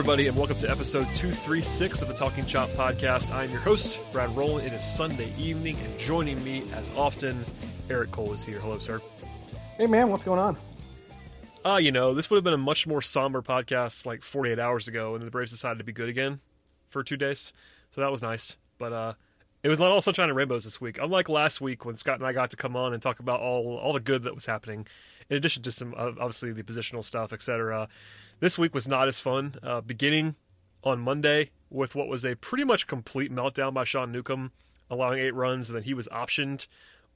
everybody, and welcome to episode 236 of the Talking Chop podcast. I'm your host, Brad Rowland. It is Sunday evening, and joining me, as often, Eric Cole is here. Hello, sir. Hey, man, what's going on? Uh, you know, this would have been a much more somber podcast like 48 hours ago, and the Braves decided to be good again for two days. So that was nice. But uh, it was not all sunshine and rainbows this week. Unlike last week when Scott and I got to come on and talk about all all the good that was happening, in addition to some uh, obviously the positional stuff, etc. This week was not as fun. Uh, beginning on Monday with what was a pretty much complete meltdown by Sean Newcomb, allowing eight runs, and then he was optioned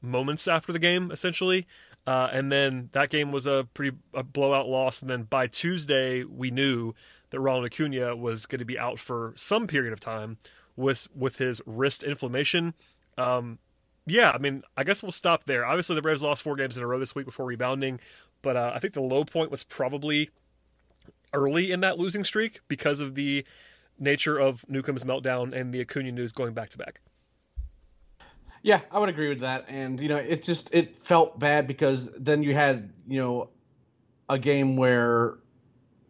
moments after the game, essentially. Uh, and then that game was a pretty a blowout loss. And then by Tuesday, we knew that Ronald Acuna was going to be out for some period of time with with his wrist inflammation. Um, yeah, I mean, I guess we'll stop there. Obviously, the Braves lost four games in a row this week before rebounding, but uh, I think the low point was probably early in that losing streak because of the nature of Newcomb's meltdown and the Acuna news going back to back. Yeah, I would agree with that. And you know, it just it felt bad because then you had you know a game where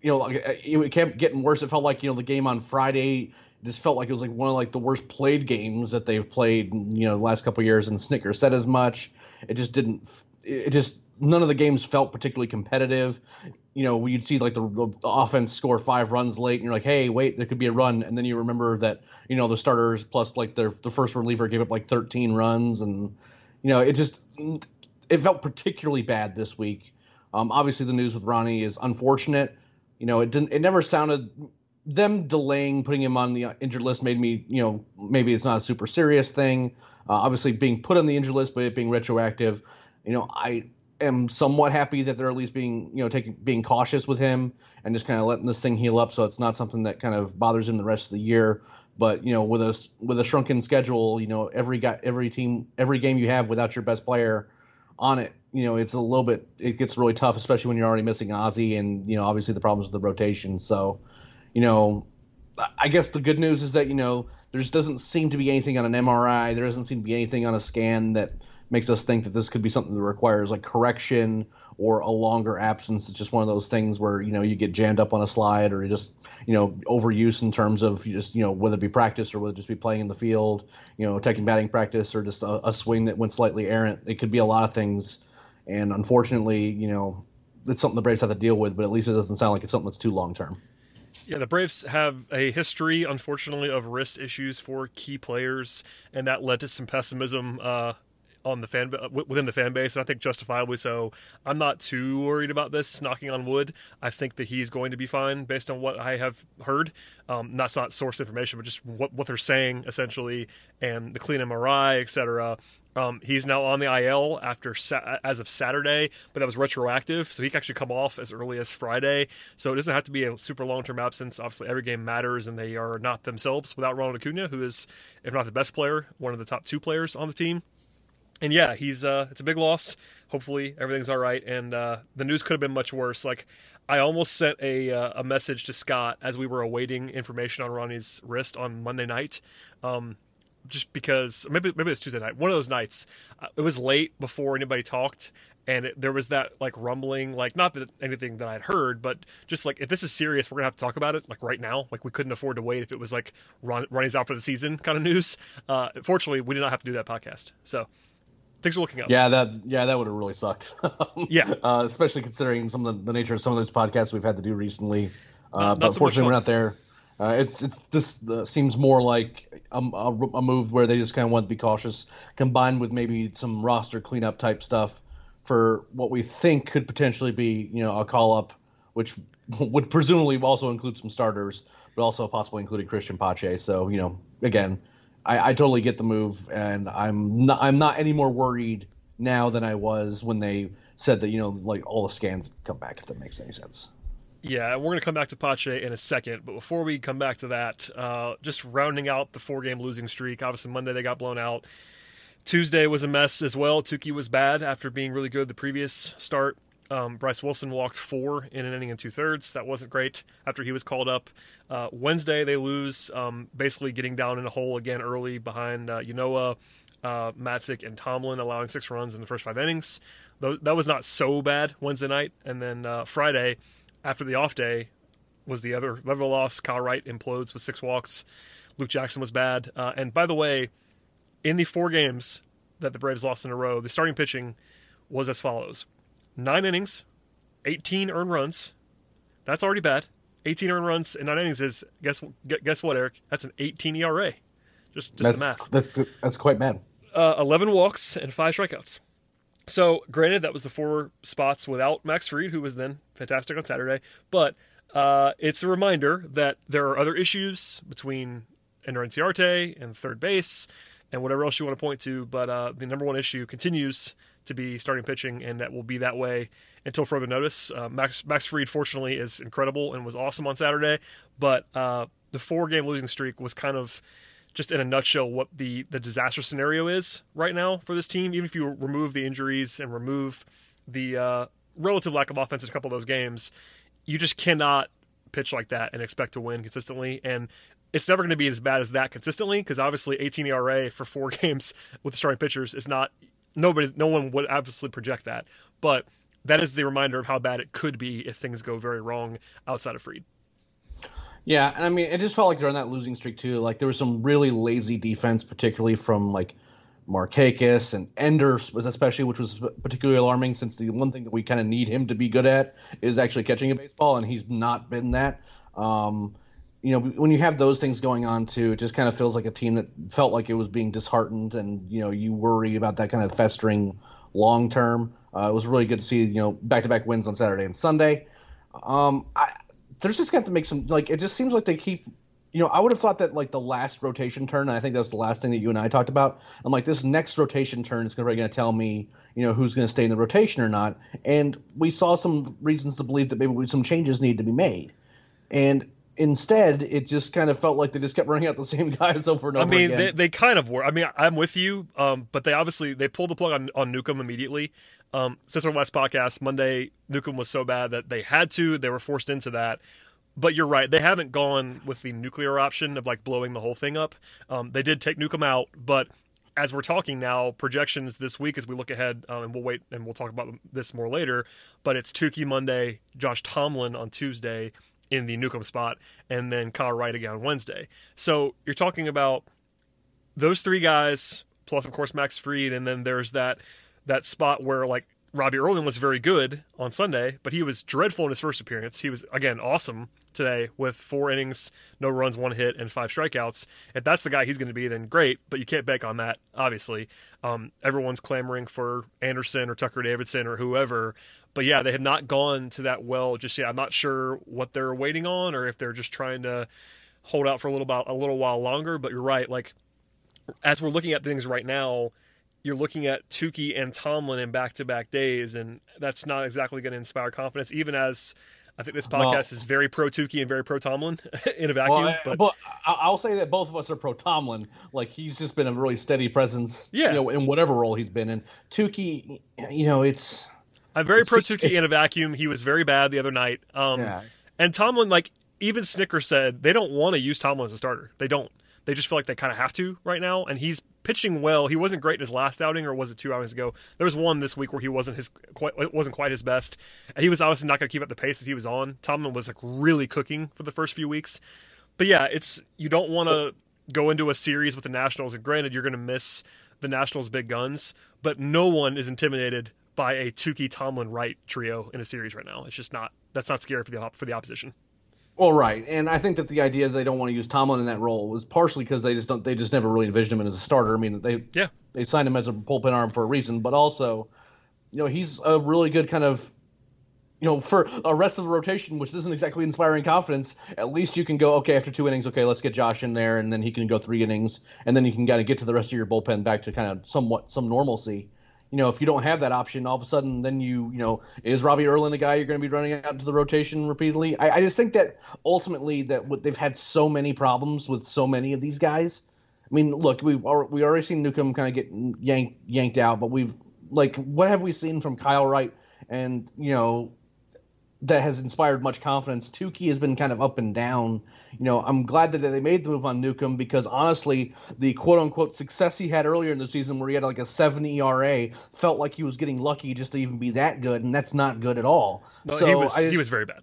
you know it kept getting worse. It felt like you know the game on Friday just felt like it was like one of like the worst played games that they've played you know the last couple years. And Snitker said as much. It just didn't. It just none of the games felt particularly competitive. You know, you'd see like the, the, offense score five runs late, and you're like, hey, wait, there could be a run, and then you remember that you know the starters plus like their the first reliever gave up like 13 runs, and you know it just it felt particularly bad this week. Um, obviously, the news with Ronnie is unfortunate. You know, it didn't. It never sounded them delaying putting him on the injured list made me, you know, maybe it's not a super serious thing. Uh, obviously, being put on the injured list, but it being retroactive, you know, I am somewhat happy that they're at least being you know taking being cautious with him and just kind of letting this thing heal up. So it's not something that kind of bothers him the rest of the year. But you know with a with a shrunken schedule you know every guy every team every game you have without your best player on it you know it's a little bit it gets really tough especially when you're already missing Ozzy and you know obviously the problems with the rotation. So you know I guess the good news is that you know there just doesn't seem to be anything on an MRI there doesn't seem to be anything on a scan that makes us think that this could be something that requires like correction or a longer absence. It's just one of those things where you know you get jammed up on a slide or just you know overuse in terms of just you know whether it be practice or whether it just be playing in the field, you know taking batting practice or just a, a swing that went slightly errant. It could be a lot of things, and unfortunately, you know it's something the Braves have to deal with. But at least it doesn't sound like it's something that's too long term. Yeah, the Braves have a history, unfortunately, of wrist issues for key players, and that led to some pessimism uh, on the fan within the fan base, and I think justifiably so. I'm not too worried about this. Knocking on wood, I think that he's going to be fine based on what I have heard. Um, that's not source information, but just what what they're saying essentially, and the clean MRI, etc. Um, he's now on the IL after sa- as of Saturday, but that was retroactive, so he can actually come off as early as Friday. So it doesn't have to be a super long term absence. Obviously, every game matters, and they are not themselves without Ronald Acuna, who is, if not the best player, one of the top two players on the team and yeah, he's uh, it's a big loss. Hopefully everything's all right. And uh, the news could have been much worse. Like I almost sent a uh, a message to Scott as we were awaiting information on Ronnie's wrist on Monday night. Um, just because maybe maybe it was Tuesday night, one of those nights. Uh, it was late before anybody talked, and it, there was that like rumbling, like not that anything that I'd heard, but just like if this is serious, we're gonna have to talk about it like right now. Like we couldn't afford to wait if it was like Ron, Ronnie's out for the season kind of news. Uh, fortunately, we did not have to do that podcast, so things are looking up. Yeah, that yeah that would have really sucked. yeah, uh, especially considering some of the, the, nature of some of those podcasts we've had to do recently. Uh, but not unfortunately, we're not there. Uh, it's it's this uh, seems more like a, a, a, move where they just kind of want to be cautious, combined with maybe some roster cleanup type stuff for what we think could potentially be you know a call up, which would presumably also include some starters, but also possibly including Christian Pache. So you know, again, I, I totally get the move, and I'm not I'm not any more worried now than I was when they said that you know like all the scans come back if that makes any sense. Yeah, we're going to come back to Pache in a second, but before we come back to that, uh, just rounding out the four game losing streak. Obviously, Monday they got blown out. Tuesday was a mess as well. Touki was bad after being really good the previous start. Um, Bryce Wilson walked four in an inning and two thirds. That wasn't great after he was called up. Uh, Wednesday they lose, um, basically getting down in a hole again early behind uh, Ynoa, uh, Matzek, and Tomlin, allowing six runs in the first five innings. That was not so bad Wednesday night. And then uh, Friday after the off day was the other level loss. Kyle Wright implodes with six walks. Luke Jackson was bad. Uh, and by the way, in the four games that the Braves lost in a row, the starting pitching was as follows: nine innings, 18 earned runs. That's already bad. 18 earned runs in nine innings is guess guess what, Eric? That's an 18 ERA. Just just that's, the math. That's, that's quite bad. Uh, 11 walks and five strikeouts. So, granted, that was the four spots without Max Fried, who was then fantastic on Saturday. But uh, it's a reminder that there are other issues between Ender and third base and whatever else you want to point to. But uh, the number one issue continues to be starting pitching, and that will be that way until further notice. Uh, Max Max Fried, fortunately, is incredible and was awesome on Saturday, but uh, the four game losing streak was kind of just in a nutshell what the the disaster scenario is right now for this team. Even if you remove the injuries and remove the uh, relative lack of offense in a couple of those games, you just cannot pitch like that and expect to win consistently. And it's never going to be as bad as that consistently because obviously 18 ERA for four games with the starting pitchers is not nobody no one would obviously project that, but that is the reminder of how bad it could be if things go very wrong outside of Fried. Yeah, and I mean, it just felt like during that losing streak too. Like there was some really lazy defense, particularly from like Markakis and Ender especially, which was particularly alarming since the one thing that we kind of need him to be good at is actually catching a baseball, and he's not been that. Um, you know, when you have those things going on too, it just kind of feels like a team that felt like it was being disheartened, and you know, you worry about that kind of festering long term. Uh, it was really good to see, you know, back to back wins on Saturday and Sunday. Um, I, there's just got to make some like it just seems like they keep you know, I would have thought that like the last rotation turn, I think that was the last thing that you and I talked about. I'm like, this next rotation turn is going to tell me, you know, who's going to stay in the rotation or not. And we saw some reasons to believe that maybe some changes need to be made. And instead, it just kind of felt like they just kept running out the same guys over and over. I mean, again. They, they kind of were. I mean, I'm with you, um, but they obviously they pulled the plug on on Newcomb immediately. Um, since our last podcast, Monday, Newcomb was so bad that they had to. They were forced into that but you're right. They haven't gone with the nuclear option of like blowing the whole thing up. Um, they did take Newcomb out, but as we're talking now, projections this week as we look ahead, um, and we'll wait and we'll talk about this more later. But it's Touki Monday, Josh Tomlin on Tuesday in the Newcomb spot, and then Kyle Wright again on Wednesday. So you're talking about those three guys, plus of course Max Fried, and then there's that that spot where like Robbie Erlin was very good on Sunday, but he was dreadful in his first appearance. He was again awesome today with four innings, no runs, one hit, and five strikeouts. If that's the guy he's going to be, then great. But you can't bank on that. Obviously, um, everyone's clamoring for Anderson or Tucker Davidson or whoever. But yeah, they have not gone to that well just yet. I'm not sure what they're waiting on or if they're just trying to hold out for a little about a little while longer. But you're right. Like as we're looking at things right now you're looking at Touki and Tomlin in back-to-back days, and that's not exactly going to inspire confidence. Even as I think this podcast well, is very pro Touki and very pro Tomlin in a vacuum. Well, but, but I'll say that both of us are pro Tomlin. Like he's just been a really steady presence, yeah. you know, in whatever role he's been in. Touki, you know, it's. I'm very pro Touki in a vacuum. He was very bad the other night. Um, yeah. And Tomlin, like even Snitker said, they don't want to use Tomlin as a starter. They don't. They just feel like they kind of have to right now, and he's pitching well. He wasn't great in his last outing, or was it two outings ago? There was one this week where he wasn't his quite wasn't quite his best, and he was obviously not going to keep up the pace that he was on. Tomlin was like really cooking for the first few weeks, but yeah, it's you don't want to go into a series with the Nationals, and granted, you're going to miss the Nationals' big guns, but no one is intimidated by a Touki Tomlin Wright trio in a series right now. It's just not that's not scary for the for the opposition. Well, right, and I think that the idea they don't want to use Tomlin in that role was partially because they just don't they just never really envisioned him as a starter. I mean, they yeah they signed him as a bullpen arm for a reason, but also, you know, he's a really good kind of you know, for a rest of the rotation, which isn't exactly inspiring confidence, at least you can go, okay, after two innings, okay, let's get Josh in there, and then he can go three innings, and then you can kind of get to the rest of your bullpen back to kind of somewhat some normalcy. You know, if you don't have that option, all of a sudden, then you, you know, is Robbie Erlin a guy you're going to be running out into the rotation repeatedly? I, I just think that ultimately that what they've had so many problems with so many of these guys. I mean, look, we've we already seen Newcomb kind of get yanked yanked out, but we've like, what have we seen from Kyle Wright and you know that has inspired much confidence. Touki has been kind of up and down. You know, I'm glad that they made the move on Newcomb because honestly, the quote unquote success he had earlier in the season where he had like a 7 ERA felt like he was getting lucky just to even be that good, and that's not good at all. No, so he was just, he was very bad.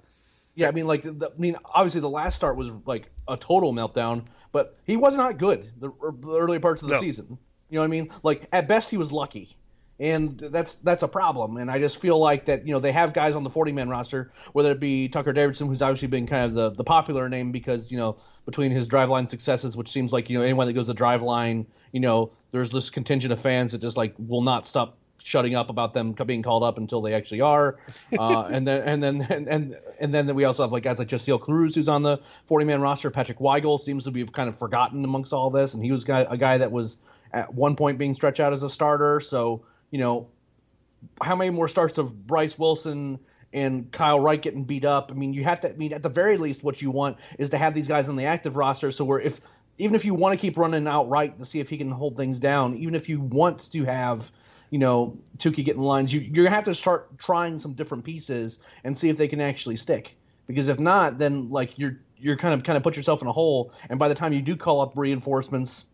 Yeah, I mean, like, the, I mean, obviously the last start was like a total meltdown, but he was not good the, the early parts of the no. season. You know what I mean? Like at best he was lucky and that's that's a problem. And I just feel like that you know they have guys on the 40 man roster, whether it be Tucker Davidson, who's obviously been kind of the the popular name because you know between his driveline successes, which seems like you know anyone that goes to driveline, you know there's this contingent of fans that just like will not stop shutting up about them being called up until they actually are. Uh, and then and then and, and and then we also have like guys like Jasiel Cruz who's on the 40 man roster. Patrick Weigel seems to be kind of forgotten amongst all this, and he was a guy that was at one point being stretched out as a starter. So you know, how many more starts of Bryce Wilson and Kyle Wright getting beat up? I mean, you have to. I mean, at the very least, what you want is to have these guys on the active roster. So where if even if you want to keep running out Wright to see if he can hold things down, even if you want to have you know Touki getting lines, you, you're gonna have to start trying some different pieces and see if they can actually stick. Because if not, then like you're you're kind of kind of put yourself in a hole, and by the time you do call up reinforcements,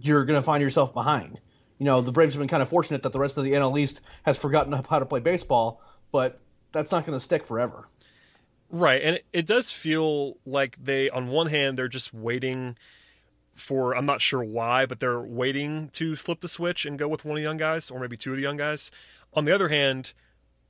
you're gonna find yourself behind you know, the Braves have been kind of fortunate that the rest of the NL East has forgotten how to play baseball, but that's not going to stick forever. Right, and it, does feel like they, on one hand, they're just waiting for I'm not sure why, but they're waiting to flip the switch and go with one of the young guys, or maybe two of the young guys. On the other hand,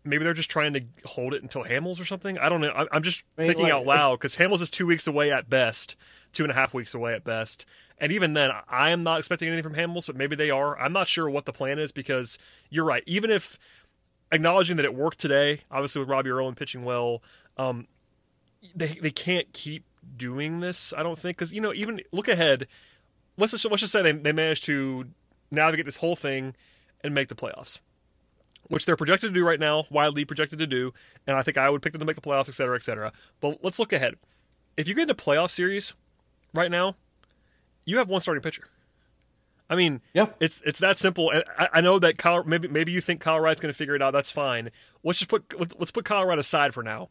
maybe they're just trying to hold it until Hamels or something. I don't know. I'm just I mean, thinking like, out loud because Hamels is two weeks away at best, two and a half weeks away at best. And even then, I am not expecting anything from Hamels, but maybe they are. I'm not sure what the plan is because you're right. Even if acknowledging that it worked today, obviously with Robbie Erlin pitching well, um, they they can't keep doing this. I don't think because you know even look ahead. Let's just let's just say they they managed to navigate this whole thing and make the playoffs, which they're projected to do right now, widely projected to do. And I think I would pick them to make the playoffs, et cetera, et cetera. But let's look ahead. If you get into playoff series right now, you have one starting pitcher. I mean, yeah, it's it's that simple. And I, I know that Kyle, maybe maybe you think Kyle Wright's going to figure it out. That's fine. Let's just put let's, let's put Kyle Wright aside for now.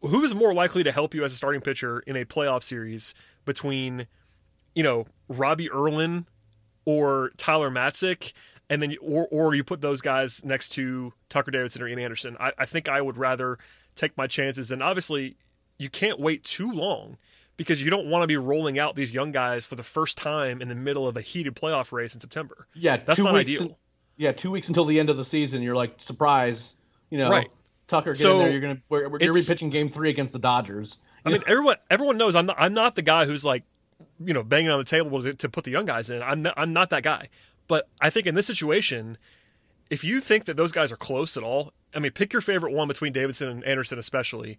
Who is more likely to help you as a starting pitcher in a playoff series between, you know, Robbie Erlin or Tyler Matzek, and then or or you put those guys next to Tucker Davidson or Ian Anderson? I, I think I would rather take my chances. And obviously, you can't wait too long because you don't want to be rolling out these young guys for the first time in the middle of a heated playoff race in September. Yeah, that's not ideal. In, yeah, two weeks until the end of the season, you're like surprise, you know, right. Tucker, get so in there. You're gonna we're, we're gonna be pitching Game Three against the Dodgers. I mean, everyone everyone knows I'm not, I'm not the guy who's like, you know, banging on the table to, to put the young guys in. I'm not, I'm not that guy. But I think in this situation, if you think that those guys are close at all, I mean, pick your favorite one between Davidson and Anderson, especially,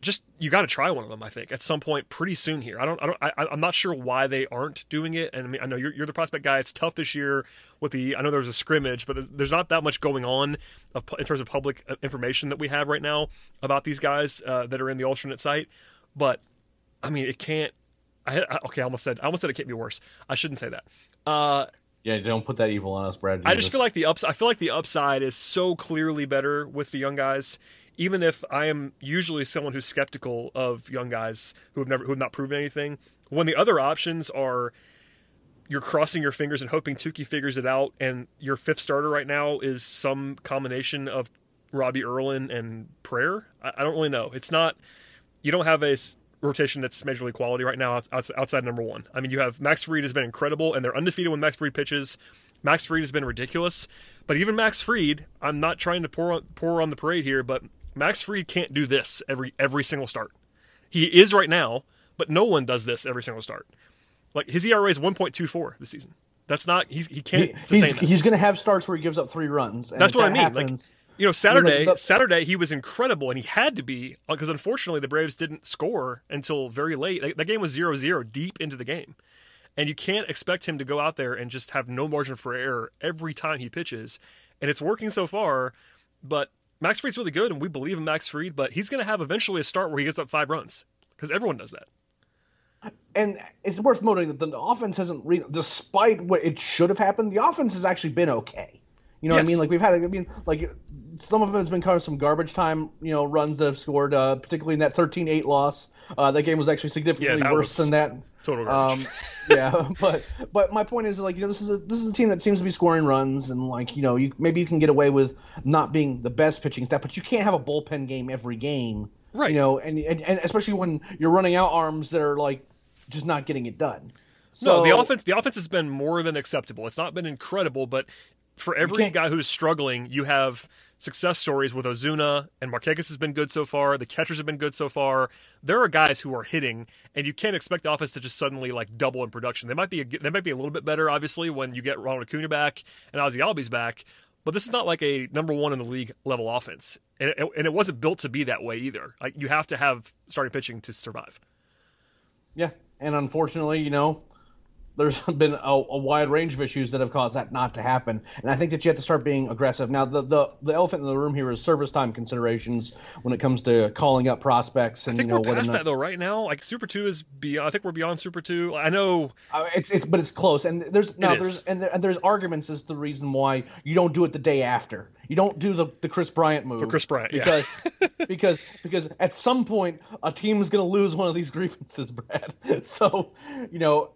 just you got to try one of them. I think at some point pretty soon here. I don't. I don't. I, am not sure why they aren't doing it. And I mean, I know you're, you're the prospect guy. It's tough this year with the. I know there was a scrimmage, but there's not that much going on in terms of public uh, information that we have right now about these guys uh, that are in the alternate site. But I mean, it can't. I, I, okay, I almost said. I almost said it can't be worse. I shouldn't say that. Uh, yeah, don't put that evil on us, Brad. Jesus. I just feel like the ups. I feel like the upside is so clearly better with the young guys even if I am usually someone who's skeptical of young guys who have never who have not proven anything, when the other options are you're crossing your fingers and hoping Touki figures it out, and your fifth starter right now is some combination of Robbie Erlin and Prayer. I, I don't really know. It's not. You don't have a rotation that's major league quality right now outside number one. I mean, you have Max Fried has been incredible, and they're undefeated when Max Fried pitches. Max Fried has been ridiculous, but even Max Fried, I'm not trying to pour on, pour on the parade here, but Max Fried can't do this every every single start. He is right now, but no one does this every single start. Like his ERA is 1.24 this season. That's not he's he can't he, sustain he's, he's going to have starts where he gives up three runs. That's what that I mean. Happens, like you know, Saturday, I mean, like, Saturday he was incredible, and he had to be uh, because unfortunately the Braves didn't score until very late. That game was 0-0 deep into the game, and you can't expect him to go out there and just have no margin for error every time he pitches. And it's working so far, but Max Fried's really good, and we believe in Max Fried, but he's going to have eventually a start where he gets up five runs because everyone does that. And it's worth noting that the offense hasn't, re- despite what it should have happened, the offense has actually been okay. You know Yes. what I mean? Like we've had, I mean, like some of it has been kind of some garbage time, you know, runs that have scored, uh, particularly in that 13-8 loss. Uh, that game was actually significantly Yeah, worse than that. Total garbage. Um, yeah, but but my point is like you know this is a this is a team that seems to be scoring runs and like you know you maybe you can get away with not being the best pitching staff, but you can't have a bullpen game every game, Right. You know, and and, and especially when you're running out arms that are like just not getting it done. No, the offense the offense has been more than acceptable. It's not been incredible, but for every guy who's struggling, you have success stories with Ozuna and Marquez has been good so far. The catchers have been good so far. There are guys who are hitting, and you can't expect the offense to just suddenly like double in production. They might be a, they might be a little bit better, obviously, when you get Ronald Acuna back and Ozzy Albies back. But this is not like a number one in the league level offense, and it, and it wasn't built to be that way either. Like you have to have starting pitching to survive. Yeah, and unfortunately, you know, there's been a, a wide range of issues that have caused that not to happen, and I think that you have to start being aggressive. Now, the the, the elephant in the room here is service time considerations when it comes to calling up prospects, and I think you know we're past that though right now. Like Super Two is beyond. I think we're beyond Super Two. I know Uh, it's it's but it's close, and there's no It is. there's and, there, and there's arguments as to the reason why you don't do it the day after. You don't do the, the Kris Bryant move For Kris Bryant, yeah. because because because at some point a team is going to lose one of these grievances, Brad. So you know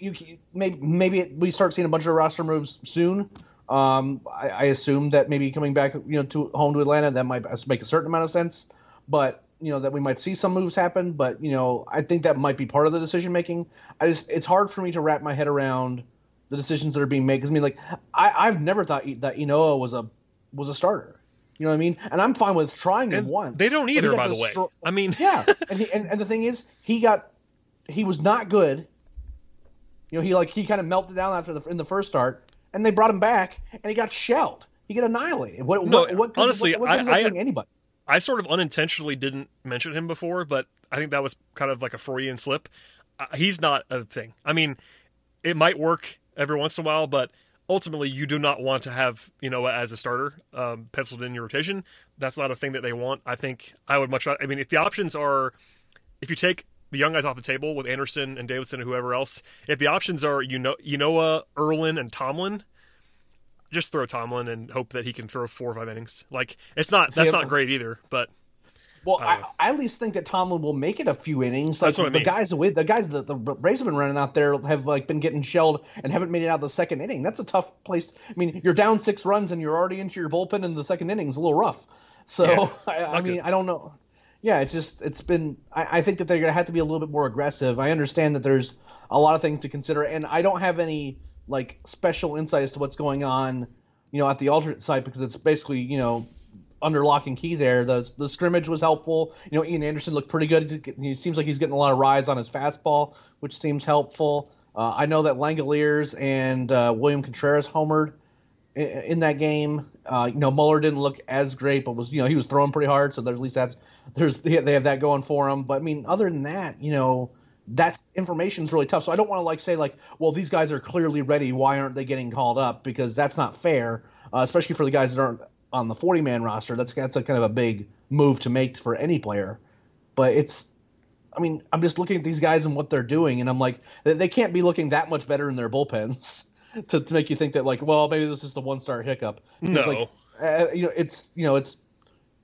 you maybe maybe it, we start seeing a bunch of roster moves soon. Um, I, I assume that maybe coming back, you know, to home to Atlanta, that might make a certain amount of sense. But you know that we might see some moves happen. But you know, I think that might be part of the decision making. I just it's hard for me to wrap my head around the decisions that are being made. Because I mean, like I, I've never thought that Ynoa was a was a starter. You know what I mean? And I'm fine with trying him and once. they don't either. By the way, I mean, yeah, and, he, and and the thing is, he got he was not good. You know, he like he kind of melted down after the in the first start, and they brought him back, and he got shelled. He got annihilated. What, No, what, what, honestly, what, what I- I- anybody? I sort of unintentionally didn't mention him before, but I think that was kind of like a Freudian slip. Uh, he's not a thing. I mean, it might work every once in a while, but ultimately, you do not want to have you know as a starter um, penciled in your rotation. That's not a thing that they want. I think I would much. I mean, if the options are, if you take the young guys off the table with Anderson and Davidson and whoever else, if the options are you know Ynoa, uh, Erlin, and Tomlin, just throw Tomlin and hope that he can throw four or five innings. Like it's not that's not great either, but Well, I I. At least think that Tomlin will make it a few innings. Like That's what I the mean. guys with the guys that the Braves have been running out there have like been getting shelled and haven't made it out of the second inning. That's a tough place. I mean, you're down six runs and you're already into your bullpen in the second innings. A little rough. So Yeah, I, I mean, good. I don't know. Yeah, it's just it's been. I, I think that they're gonna have to be a little bit more aggressive. I understand that there's a lot of things to consider, and I don't have any like special insight as to what's going on, you know, at the alternate site because it's basically you know under lock and key there. The the scrimmage was helpful. You know, Ian Anderson looked pretty good. He seems like he's getting a lot of rise on his fastball, which seems helpful. Uh, I know that Langeliers and uh, William Contreras homered in, in that game. Uh, you know, Muller didn't look as great, but was you know he was throwing pretty hard, so at least that's there's they have that going for them. But I mean, other than that, you know. That information's really tough, so I don't want to like say like, well, these guys are clearly ready. Why aren't they getting called up? Because that's not fair, uh, especially for the guys that aren't on the 40 man roster. That's that's a kind of a big move to make for any player. But it's, I mean, I'm just looking at these guys and what they're doing, and I'm like, they, can't be looking that much better in their bullpens to, to make you think that like, well, maybe this is the one star hiccup. No. like, uh, you know, it's you know, it's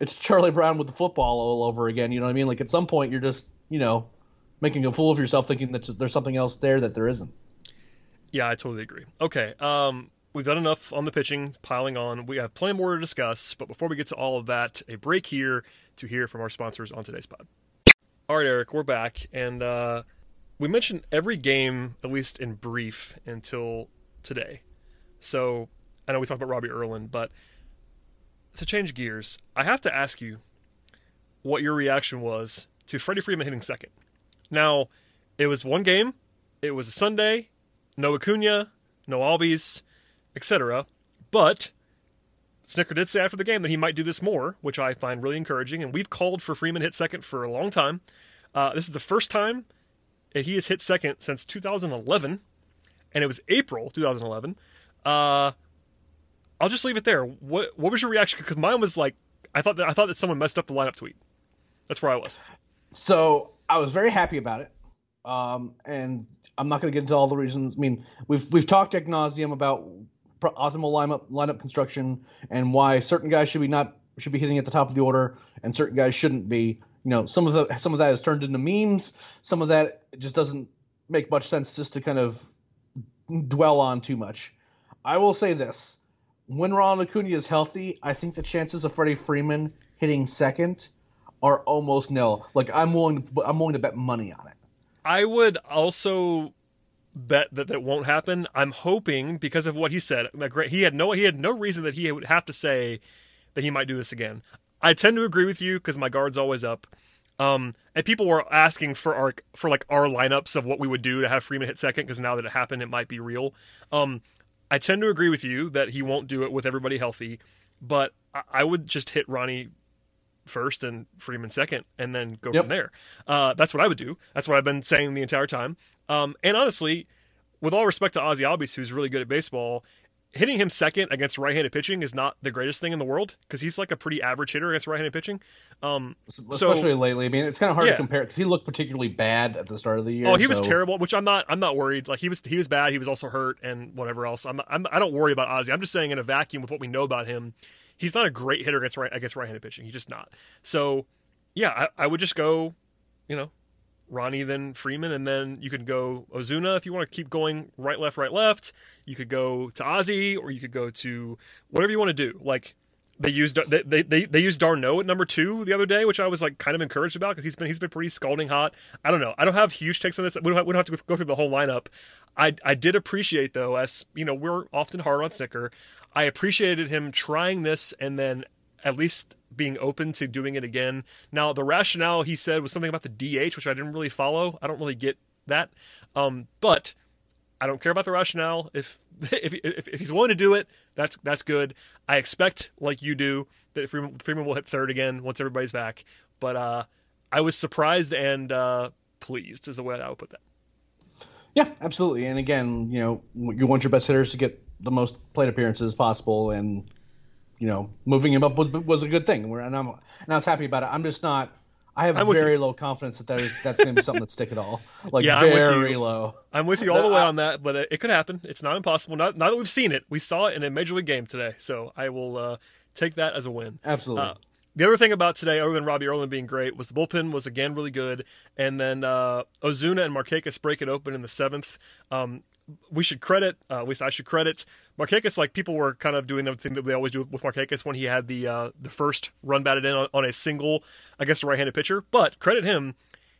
it's Charlie Brown with the football all over again. You know what I mean? Like at some point, you're just you know making a fool of yourself, thinking that there's something else there that there isn't. Yeah, I totally agree. Okay, um, we've done enough on the pitching, piling on. We have plenty more to discuss, but before we get to all of that, a break here to hear from our sponsors on today's pod. All right, Eric, we're back, and uh, we mentioned every game at least in brief until today. So I know we talked about Robbie Erlin, but to change gears, I have to ask you what your reaction was to Freddie Freeman hitting second. Now, it was one game. It was a Sunday. No Acuna, no Albies, etc. But Snitker did say after the game that he might do this more, which I find really encouraging. And we've called for Freeman hit second for a long time. Uh, this is the first time that he has hit second since 2011, and it was April 2011. Uh, I'll just leave it there. What what was your reaction? Because mine was like, I thought that I thought that someone messed up the lineup tweet. That's where I was. So I was very happy about it, um, and I'm not going to get into all the reasons. I mean, we've we've talked ad nauseum about optimal lineup lineup construction and why certain guys should be not should be hitting at the top of the order and certain guys shouldn't be. You know, some of the some of that is turned into memes. Some of that just doesn't make much sense just to kind of dwell on too much. I will say this: when Ronald Acuna is healthy, I think the chances of Freddie Freeman hitting second are almost nil. Like I'm willing to I'm willing to bet money on it. I would also bet that that won't happen. I'm hoping because of what he said. He had no he had no reason that he would have to say that he might do this again. I tend to agree with you because my guard's always up. Um, and people were asking for our for like our lineups of what we would do to have Freeman hit second because now that it happened, it might be real. Um, I tend to agree with you that he won't do it with everybody healthy, but I, would just hit Ronnie first and Freeman second, and then go yep. from there. Uh, that's what I would do. That's what I've been saying the entire time. Um, and honestly, with all respect to Ozzy Albies, who's really good at baseball, hitting him second against right-handed pitching is not the greatest thing in the world because he's like a pretty average hitter against right-handed pitching. Um, especially so, lately. I mean, it's kind of hard yeah. to compare because he looked particularly bad at the start of the year. Oh, he so. was terrible. Which I'm not. I'm not worried. Like he was. He was bad. He was also hurt and whatever else. I'm. I'm I don't worry about Ozzy. I'm just saying in a vacuum with what we know about him, he's not a great hitter against right against right-handed pitching. He's just not. So, yeah, I, I would just go, you know, Ronnie, then Freeman, and then you could go Ozuna if you want to keep going right, left, right, left. You could go to Ozzy, or you could go to whatever you want to do. Like they used they they they, used d'Arnaud at number two the other day, which I was like kind of encouraged about because he's been he's been pretty scalding hot. I don't know. I don't have huge takes on this. We don't have, we don't have to go through the whole lineup. I I did appreciate though, as you know, we're often hard on Snitker. I appreciated him trying this and then at least being open to doing it again. Now, the rationale he said was something about the DH, which I didn't really follow. I don't really get that. Um, but I don't care about the rationale. If, if if if he's willing to do it, that's that's good. I expect, like you do, that Freeman, Freeman will hit third again once everybody's back. But uh, I was surprised and uh, pleased, is the way I would put that. Yeah, absolutely. And again, you know, you want your best hitters to get the most plate appearances possible, and you know, moving him up was was a good thing. And I'm and I was happy about it. I'm just not. I have I'm very low confidence that, that is, that's going to be something that stick at all. Like yeah, very low. I'm with you all the way on that, but it, it could happen. It's not impossible. Not, now that we've seen it, we saw it in a major league game today, so I will uh, take that as a win. Absolutely. Uh, the other thing about today, other than Robbie Erlin being great, was the bullpen was again really good, and then uh, Ozuna and Marquez break it open in the seventh. Um, we should credit, uh, at least I should credit Marquez. Like people were kind of doing the thing that they always do with Marquez when he had the uh, the first run batted in on, on a single against a right-handed pitcher. But credit him,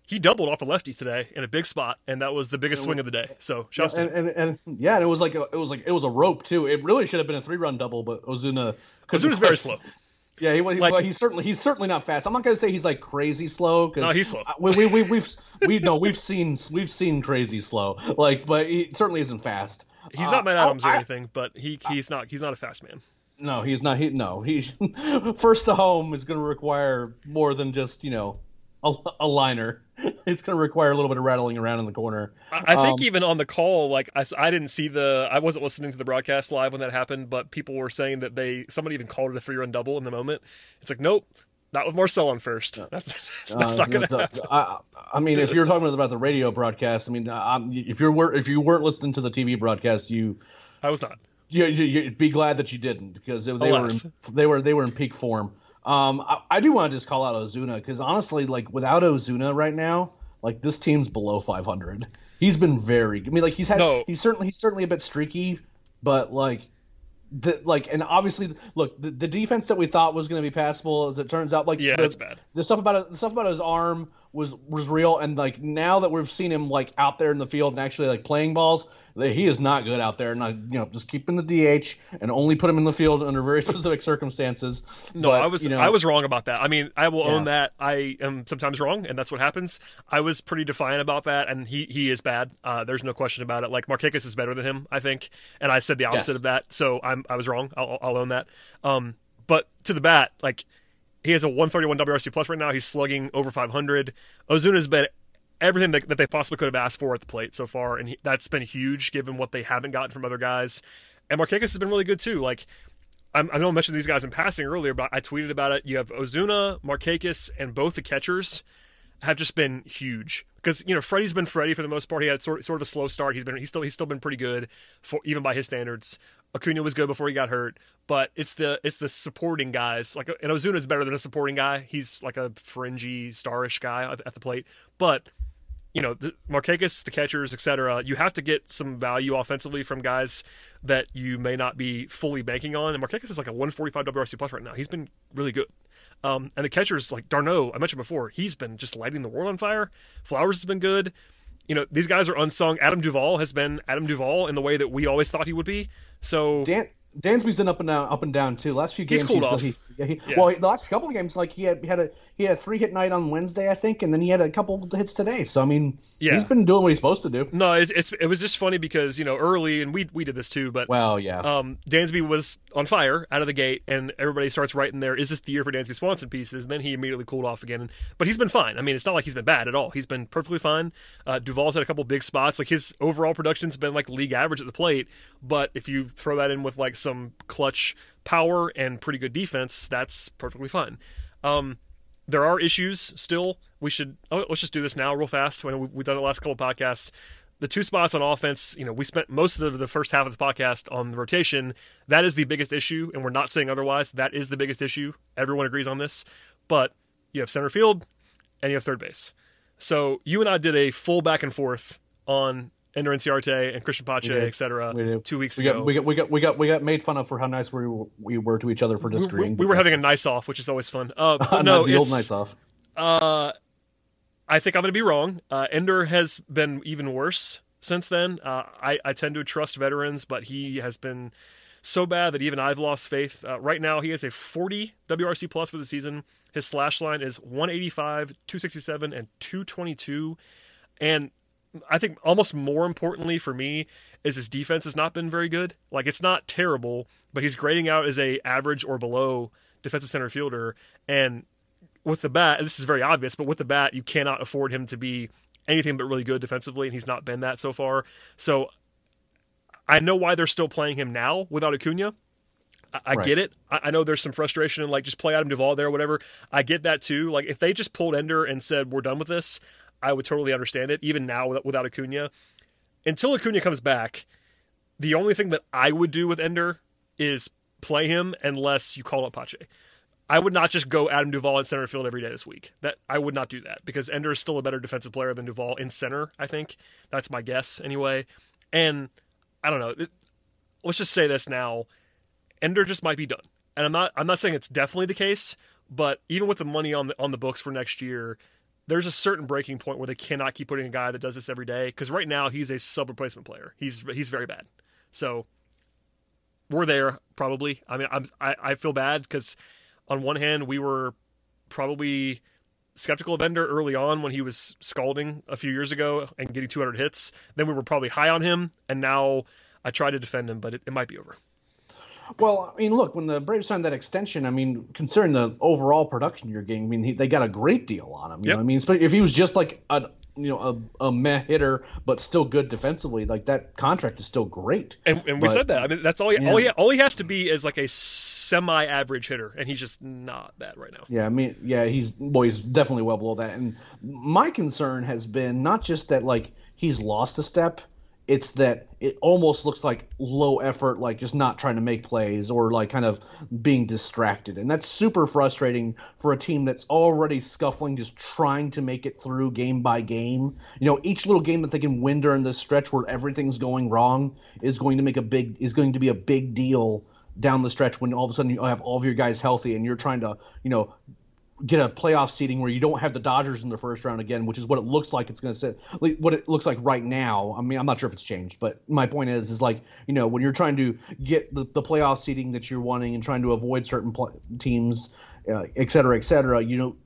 he doubled off a lefty today in a big spot, and that was the biggest swing of the day. So, yeah, and, and, and, yeah, and it was like a, it was like it was a rope too. It really should have been a three-run double, but Ozuna Ozuna's very slow. Yeah, he, like, well, he's certainly he's certainly not fast. I'm not gonna say he's like crazy slow. Cause no, he's slow. We we we we've we know we've seen we've seen crazy slow. Like, but he certainly isn't fast. He's not Matt uh, Adams or anything, but he he's not he's not a fast man. No, he's not. He no, he's first to home is going to require more than just you know a, a liner. It's going to require a little bit of rattling around in the corner. I, I think um, even on the call, like I, I didn't see the, I wasn't listening to the broadcast live when that happened, but people were saying that they somebody even called it a three run double in the moment. It's like nope, not with Marcel on first. That's, that's, that's uh, not going to happen. I, I, mean, if you're talking about the radio broadcast, I mean, um, if you're if you weren't listening to the TV broadcast, you, I was not. You, you, would be glad that you didn't because they, they were in, they were they were in peak form. Um, I, I do want to just call out Ozuna because honestly, like without Ozuna right now, like this team's below 500. He's been very. I mean, like he's had. No. He's certainly he's certainly a bit streaky, but like the like and obviously look the, the defense that we thought was going to be passable as it turns out like yeah the, that's bad the stuff about the stuff about his arm was was real, and like now that we've seen him like out there in the field and actually like playing balls, he is not good out there. And I, you know, just keeping the DH and only put him in the field under very specific circumstances. No, but, I was you know, I was wrong about that. I mean, I will Yeah. own that. I am sometimes wrong, and that's what happens. I was pretty defiant about that, and he he is bad. Uh, there's no question about it. Like Marquez is better than him, I think, and I said the opposite Yes. of that. So I'm I was wrong. I'll, I'll own that. Um, but to the bat, like he has a 131 WRC plus right now. He's slugging over 500. Ozuna's been everything that, that they possibly could have asked for at the plate so far, and he, that's been huge given what they haven't gotten from other guys. And Marquez has been really good too. Like I'm, I know I mentioned these guys in passing earlier, but I tweeted about it. You have Ozuna, Marquez, and both the catchers have just been huge because you know Freddie's been Freddie for the most part. He had sort sort of a slow start. He's been he's still he's still been pretty good for even by his standards. Acuna was good before he got hurt, but it's the it's the supporting guys like and Ozuna is better than a supporting guy. He's like a fringy starish guy at at the plate, but you know, the Marquez, the catchers, etc. You have to get some value offensively from guys that you may not be fully banking on. And Marquez is like a 145 WRC plus right now. He's been really good. Um, and the catchers like d'Arnaud, I mentioned before, he's been just lighting the world on fire. Flowers has been good. You know, these guys are unsung. Adam Duvall has been Adam Duvall in the way that we always thought he would be. So Dan Dansby's been up and down, up and down too. Last few games He's cooled off. He, yeah, he, Yeah. Well, the last couple of games, like he had he had a he had a three hit night on Wednesday, I think, and then he had a couple hits today. So I mean, Yeah. he's been doing what he's supposed to do. no, it, it's it was just funny because you know early and we we did this too, but Well, yeah, um, Dansby was on fire out of the gate, and everybody starts writing there, is this the year for Dansby Swanson pieces? And then he immediately cooled off again. But he's been fine. I mean, it's not like he's been bad at all. He's been perfectly fine. Uh, Duvall's had a couple big spots. Like his overall production's been like league average at the plate. But if you throw that in with like some clutch power and pretty good defense, that's perfectly fine. Um, there are issues still. We should oh, let's just do this now real fast. When we- we've done the last couple podcasts, the two spots on offense. You know, we spent most of the first half of the podcast on the rotation. That is the biggest issue, and we're not saying otherwise. That is the biggest issue. Everyone agrees on this. But you have center field and you have third base. So you and I did a full back and forth on Ender Inciarte and Christian Pache, etc. We did. Two weeks we ago. got we got we got we got we got made fun of for how nice we were, we were to each other for we, disagreeing. we were having a nice off, which is always fun. Uh, but no, the old nights off. Uh, I think I'm going to be wrong. Uh, Ender has been even worse since then. Uh, I, I tend to trust veterans, but he has been so bad that even I've lost faith. Uh, right now, he has a 40 WRC plus for the season. His slash line is 185, 267, and 222. And I think almost more importantly for me is his defense has not been very good. Like it's not terrible, but he's grading out as a average or below defensive center fielder. And with the bat, this is very obvious, but with the bat, you cannot afford him to be anything but really good defensively, and he's not been that so far. So I know why they're still playing him now without Acuna. I, I Right. get it. I, I know there's some frustration and like just play Adam Duvall there, or whatever. I get that too. Like if they just pulled Ender and said we're done with this, I would totally understand it. Even now without, Acuna, until Acuna comes back, the only thing that I would do with Ender is play him unless you call up Pache. I would not just go Adam Duvall in center field every day this week. That I would not do that because Ender is still a better defensive player than Duvall in center. I think that's my guess anyway. And I don't know. It, let's just say this now: Ender just might be done. And I'm not. I'm not saying it's definitely the case, but even with the money on the on the books for next year, there's a certain breaking point where they cannot keep putting a guy that does this every day. Because right now he's a sub replacement player. He's he's very bad. So we're there probably. I mean, I'm, I I feel bad because on one hand we were probably skeptical of Ender early on when he was scalding a few years ago and getting 200 hits. Then we were probably high on him, and now I try to defend him, but it, it might be over. Well, I mean, look, when the Braves signed that extension, I mean, considering the overall production you're getting, I mean, he, they got a great deal on him. You Yep. know, what I mean, especially if he was just like a you know a, a meh hitter, but still good defensively, like that contract is still great. And, and we But- said that. I mean, that's all. He, Yeah. all he all he has to be is like a semi-average hitter, and he's just not that right now. Yeah, I mean, yeah, he's well, he's definitely well below that. And my concern has been not just that like he's lost a step, it's that it almost looks like low effort, like just not trying to make plays or like kind of being distracted. And that's super frustrating for a team that's already scuffling, just trying to make it through game by game. You know, each little game that they can win during this stretch where everything's going wrong is going to make a big is going to be a big deal down the stretch when all of a sudden you have all of your guys healthy and you're trying to, you know, get a playoff seating where you don't have the Dodgers in the first round again, which is what it looks like it's going to sit. What it looks like right now. I mean, I'm not sure if it's changed, but my point is, is like you know when you're trying to get the, the playoff seating that you're wanting and trying to avoid certain pl- teams, uh, et cetera, et cetera. You know,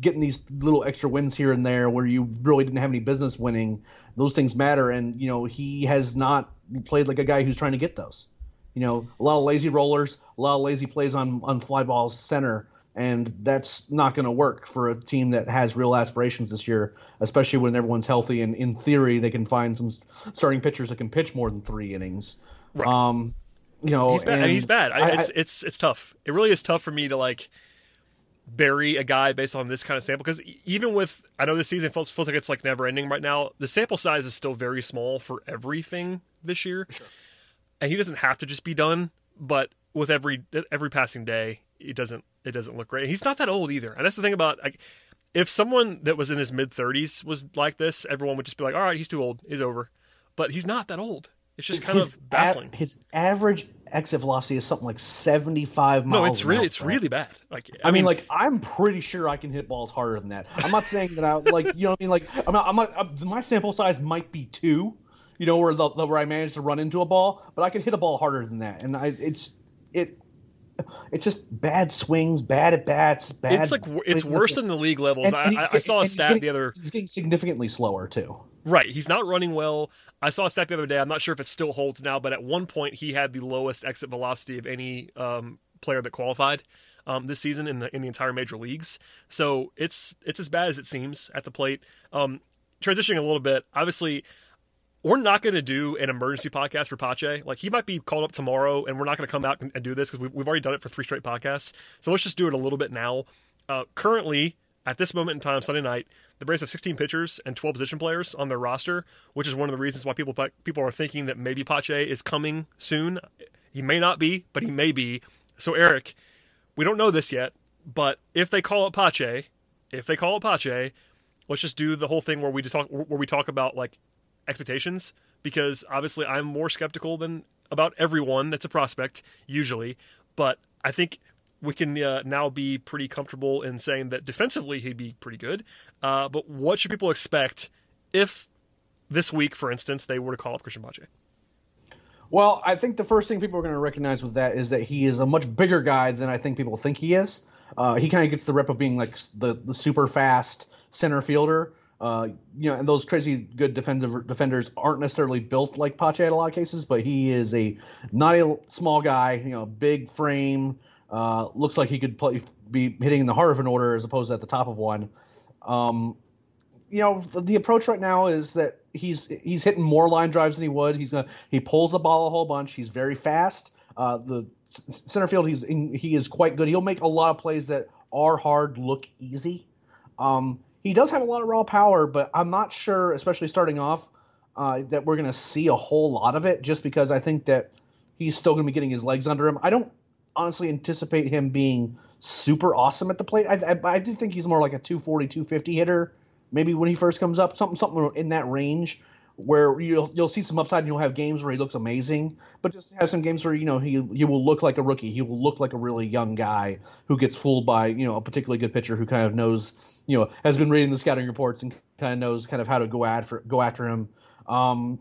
getting these little extra wins here and there where you really didn't have any business winning, those things matter. And you know, he has not played like a guy who's trying to get those. You know, a lot of lazy rollers, a lot of lazy plays on on fly balls center and that's not going to work for a team that has real aspirations this year, especially when everyone's healthy and in theory they can find some starting pitchers that can pitch more than three innings. Right. Um, you know, he's bad. And he's bad. I, it's, it's it's tough. It really is tough for me to like bury a guy based on this kind of sample because even with I know this season feels, feels like it's like never ending right now. The sample size is still very small for everything this year, sure. and he doesn't have to just be done. But with every every passing day, it doesn't it doesn't look great. He's not that old either, and that's the thing about like if someone that was in his mid thirties was like this, everyone would just be like, "All right, he's too old. He's over." But he's not that old. It's just kind his of baffling. A- his average exit velocity is something like seventy five miles. No, it's really it's really bad. Like I, I mean, mean, like I'm pretty sure I can hit balls harder than that. I'm not saying that I like you know what I mean. Like I'm not, I'm not, I'm, my sample size might be two. You know where the, the, where I managed to run into a ball, but I could hit a ball harder than that, and I it's it it's just bad swings, bad at bats, bad. It's like it's worse than the league levels. And, and I, I, saw a stat getting, the other. He's getting significantly slower too. Right, he's not running well. I saw a stat the other day. I'm not sure if it still holds now, but at one point he had the lowest exit velocity of any um, player that qualified um, this season in the in the entire major leagues. So it's it's as bad as it seems at the plate. Um, transitioning a little bit, obviously we're not going to do an emergency podcast for Pache. Like he might be called up tomorrow, and we're not going to come out and, and do this because we've, we've already done it for three straight podcasts. So let's just do it a little bit now. Uh, currently, at this moment in time, Sunday night, the Braves have 16 pitchers and 12 position players on their roster, which is one of the reasons why people people are thinking that maybe Pache is coming soon. He may not be, but he may be. So Eric, we don't know this yet, but if they call it Pache, if they call it Pache, let's just do the whole thing where we just talk where we talk about like expectations because obviously I'm more skeptical than about everyone that's a prospect usually, but I think we can uh, now be pretty comfortable in saying that defensively he'd be pretty good. Uh, but what should people expect if this week, for instance, they were to call up Christian Pache? Well, I think the first thing people are going to recognize with that is that he is a much bigger guy than I think people think he is. Uh, he kind of gets the rep of being like the the super fast center fielder, uh, you know, and those crazy good defensive defenders aren't necessarily built like Pache in a lot of cases, but he is a not a small guy. You know, big frame. Uh, looks like he could play, be hitting in the heart of an order as opposed to at the top of one. Um, you know, the, the, approach right now is that he's he's hitting more line drives than he would. He's gonna he pulls the ball a whole bunch. He's very fast. Uh, the center field he's in, he is quite good. He'll make a lot of plays that are hard look easy. Um, he does have a lot of raw power, but I'm not sure, especially starting off, uh, that we're going to see a whole lot of it just because I think that he's still going to be getting his legs under him. I don't honestly anticipate him being super awesome at the plate. I, I, I do think he's more like a 240, 250 hitter, maybe when he first comes up, something something in that range where you'll you'll see some upside and you'll have games where he looks amazing, but just have some games where you know he he will look like a rookie. He will look like a really young guy who gets fooled by you know a particularly good pitcher who kind of knows you know has been reading the scouting reports and kind of knows kind of how to go after go after him. Um,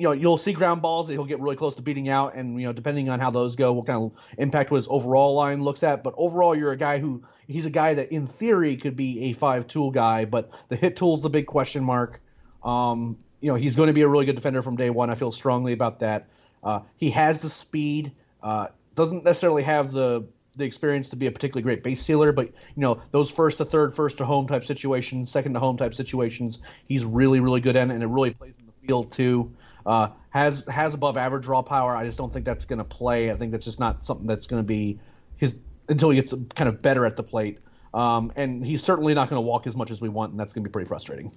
you know, you'll see ground balls that he'll get really close to beating out, and you know, depending on how those go, what kind of impact his overall line looks at. But overall, you're a guy who he's a guy that in theory could be a five tool guy, but the hit tool's the big question mark. Um, you know he's going to be a really good defender from day one. I feel strongly about that. Uh, he has the speed. Uh, doesn't necessarily have the the experience to be a particularly great base stealer, but you know those first to third, first to home type situations, second to home type situations, he's really really good in, and it really plays in the field too. Uh, has has above average raw power. I just don't think that's going to play. I think that's just not something that's going to be his until he gets kind of better at the plate. Um, and he's certainly not going to walk as much as we want, and that's going to be pretty frustrating.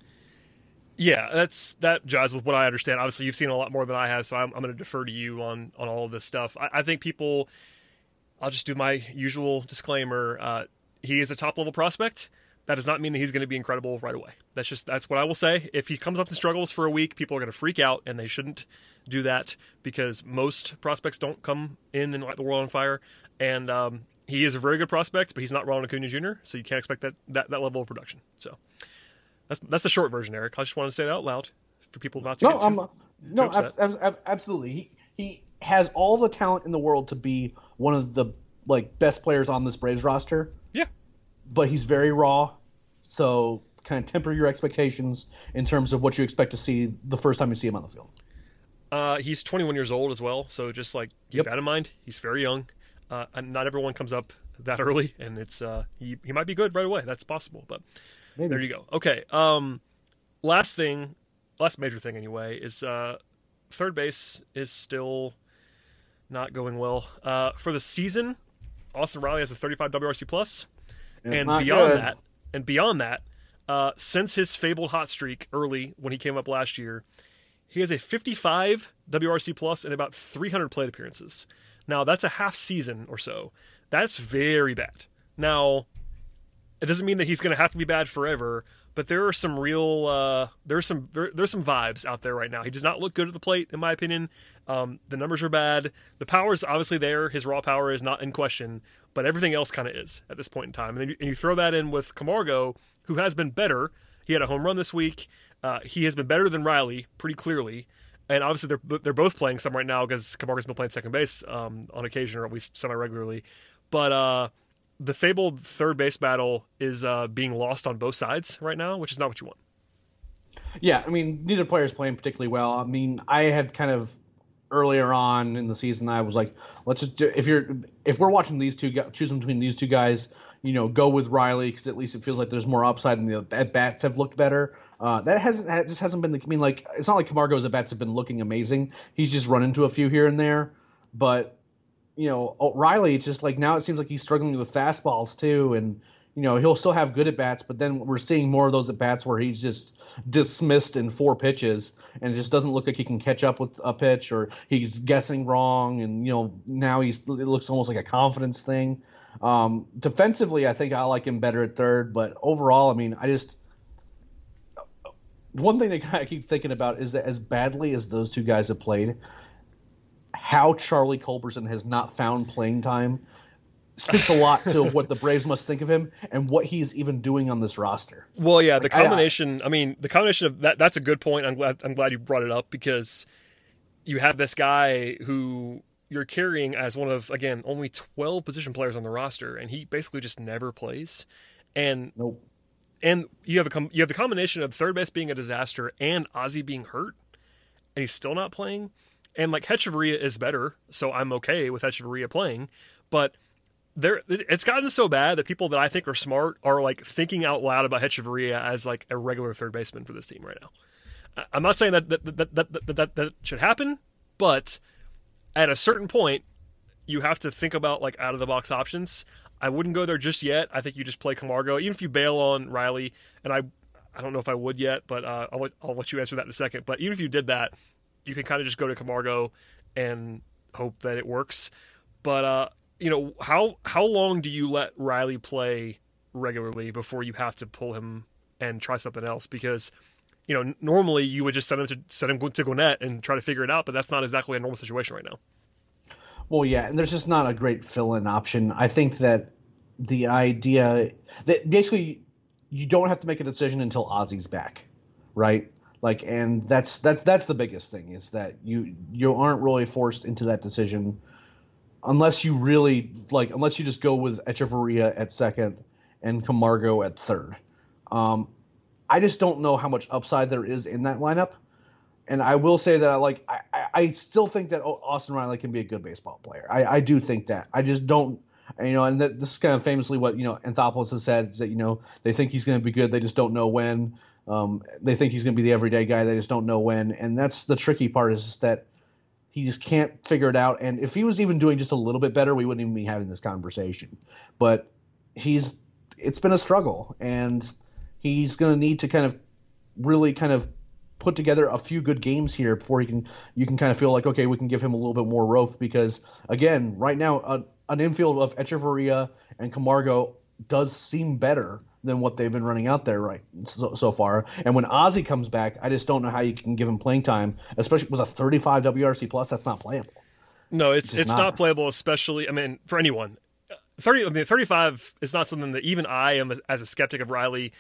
Yeah, that's that jives with what I understand. Obviously, you've seen a lot more than I have, so I'm, I'm going to defer to you on on all of this stuff. I, I, think people. I'll just do my usual disclaimer. Uh, he is a top level prospect. That does not mean that he's going to be incredible right away. That's just that's what I will say. If he comes up and struggles for a week, people are going to freak out, and they shouldn't do that because most prospects don't come in and light the world on fire. And um, he is a very good prospect, but he's not Ronald Acuna Jr., so you can't expect that, that, that level of production. So that's that's the short version, Eric. I just want to say that out loud for people not to no, get too, no, ab- ab- absolutely. He he has all the talent in the world to be one of the like best players on this Braves roster, Yeah, but he's very raw. So kind of temper your expectations in terms of what you expect to see the first time you see him on the field. uh, he's 21 years old as well, so just like keep Yep. that in mind. He's very young. Uh, and not everyone comes up that early, and it's uh, he he might be good right away. That's possible, but Maybe. there you go. Okay. Um, last thing, last major thing anyway is uh, third base is still not going well. Uh, for the season, Austin Riley has a 35 WRC plus, and beyond good. that, and beyond that, uh, since his fabled hot streak early when he came up last year, he has a 55 WRC plus and about 300 plate appearances. Now that's a half season or so. That's very bad. Now it doesn't mean that he's going to have to be bad forever, but there are some real uh, there's some there, there's some vibes out there right now. He does not look good at the plate, in my opinion. Um, the numbers are bad. The power is obviously there. His raw power is not in question, but everything else kind of is at this point in time. And then you, and you throw that in with Camargo, who has been better. He had a home run this week. Uh, he has been better than Riley, pretty clearly. And obviously, they're they're both playing some right now because Camargo's been playing second base um, on occasion, or at least semi regularly. But uh, the fabled third base battle is uh, being lost on both sides right now, which is not what you want. Yeah, I mean, neither player is playing particularly well. I mean, I had kind of earlier on in the season, I was like, let's just do, if you're if we're watching these two, choosing between these two guys, you know, go with Riley because at least it feels like there's more upside and the at bats have looked better. Uh, that hasn't that just hasn't been the. I mean, like it's not like Camargo's at bats have been looking amazing. He's just run into a few here and there, but you know, O'Reilly, it's just like now it seems like he's struggling with fastballs too, and you know he'll still have good at bats, but then we're seeing more of those at bats where he's just dismissed in four pitches, and it just doesn't look like he can catch up with a pitch, or he's guessing wrong, and you know now he's it looks almost like a confidence thing. Um, defensively, I think I like him better at third, but overall, I mean, I just one thing that I keep thinking about is that as badly as those two guys have played, how Charlie Culberson has not found playing time speaks a lot to what the Braves must think of him and what he's even doing on this roster. Well, yeah, the Like, I- combination. I, mean, the combination of that. That's a good point. I'm glad. I'm glad you brought it up because you have this guy who you're carrying as one of again only 12 position players on the roster, and he basically just never plays. And Nope. and you have a com- you have the combination of third base being a disaster and Ozzy being hurt, and he's still not playing. And like Hechavarria is better, so I'm okay with Hechavarria playing, but there it's gotten so bad that people that I think are smart are like thinking out loud about Hechavarria as like a regular third baseman for this team right now. I'm not saying that that that that that, that, that, that should happen, but at a certain point, you have to think about like out of the box options. I wouldn't go there just yet. I think you just play Camargo, even if you bail on Riley. And I, I don't know if I would yet, but uh, I'll I'll let you answer that in a second. But even if you did that, you can kind of just go to Camargo and hope that it works. But uh, you know how how long do you let Riley play regularly before you have to pull him and try something else? Because you know normally you would just send him to send him to Gwinnett and try to figure it out, but that's not exactly a normal situation right now. Well, yeah, and there's just not a great fill-in option. I think that the idea that basically you don't have to make a decision until Ozzy's back, right? Like, and that's that's that's the biggest thing is that you you aren't really forced into that decision unless you really like unless you just go with Hechavarria at second and Camargo at third. Um, I just don't know how much upside there is in that lineup. And I will say that I like I, I- still think that Austin Riley can be a good baseball player. I, I do think that. I just don't you know, and that, this is kind of famously what you know Anthopoulos has said is that you know they think he's going to be good, they just don't know when. Um, they think he's going to be the everyday guy, they just don't know when. And that's the tricky part is that he just can't figure it out. And if he was even doing just a little bit better, we wouldn't even be having this conversation. But he's it's been a struggle, and he's going to need to kind of really kind of put together a few good games here before he can you can kind of feel like okay we can give him a little bit more rope because again right now a, an infield of Hechavarria and Camargo does seem better than what they've been running out there right so, so far and when Ozzy comes back I just don't know how you can give him playing time especially with a 35 WRC plus that's not playable No, it's just it's not. not. playable, especially. I mean, for anyone, 30 I mean 35 is not something that even I am as a skeptic of Riley.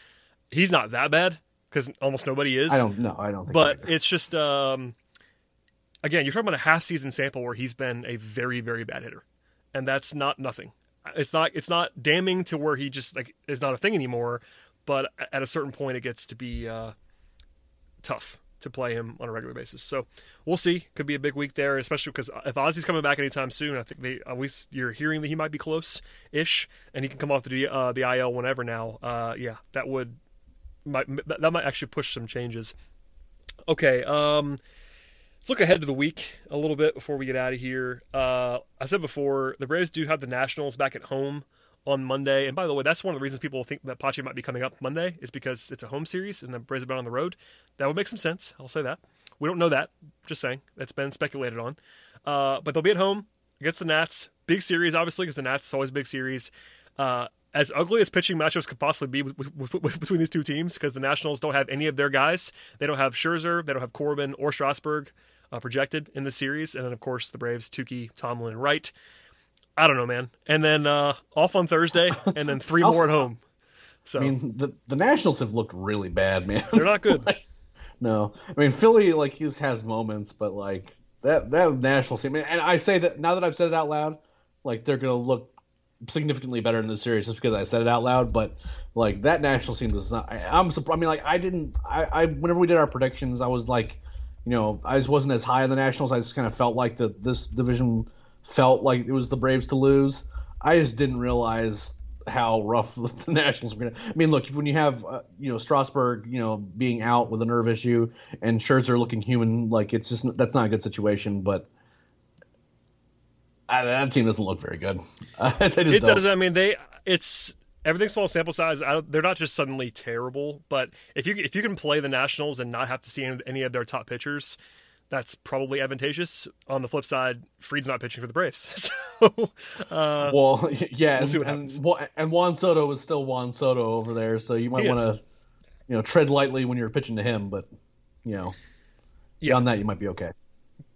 He's not that bad because almost nobody is. I don't know. I don't think. But it's just um, again, you're talking about a half season sample where he's been a very very bad hitter, and that's not nothing. It's not it's not damning to where he just like is not a thing anymore. But at a certain point, it gets to be uh, tough to play him on a regular basis. So we'll see. Could be a big week there, especially because if Ozzy's coming back anytime soon, I think they always you're hearing that he might be close ish, and he can come off the uh, the IL whenever now. Uh, yeah, that would might that might actually push some changes. Okay, um, let's look ahead to the week a little bit before we get out of here. Uh, I said before the Braves do have the Nationals back at home on Monday. And by the way, that's one of the reasons people think that Pache might be coming up Monday is because it's a home series and the Braves have been on the road. That would make some sense. I'll say that. We don't know that. Just saying. That's been speculated on. Uh, but they'll be at home against the Nats. Big series, obviously, because the Nats is always a big series. Uh, as ugly as pitching matchups could possibly be with, with, with, between these two teams, because the Nationals don't have any of their guys. They don't have Scherzer, they don't have Corbin or Strasburg uh, projected in the series, and then of course the Braves, Touki, Tomlin, and Wright. I don't know, man. And then uh, off on Thursday, and then three more at home. So I mean, the the Nationals have looked really bad, man. They're not good. like, no, I mean Philly like he has moments, but like that that Nationals team, and I say that now that I've said it out loud, like they're gonna look significantly better in the series just because I said it out loud. But like that national team was not. I, am surprised. I mean, like I didn't. I, I whenever we did our predictions, I was like, you know, I just wasn't as high on the Nationals. I just kind of felt like that this division felt like it was the Braves to lose. I just didn't realize how rough the Nationals were going to. I mean, look, when you have uh, you know Strasburg, you know, being out with a nerve issue, and Scherzer looking human, like it's just that's not a good situation. But I, that team doesn't look very good. it don't. does. I mean, they it's everything's small sample size. they're not just suddenly terrible, but if you if you can play the Nationals and not have to see any of their top pitchers, that's probably advantageous. On the flip side, Fried's not pitching for the Braves. so, uh, well, yeah, we'll see what and, happens. And Juan Soto is still Juan Soto over there, so you might want to, you know, tread lightly when you're pitching to him. But you know, yeah. beyond that, you might be okay.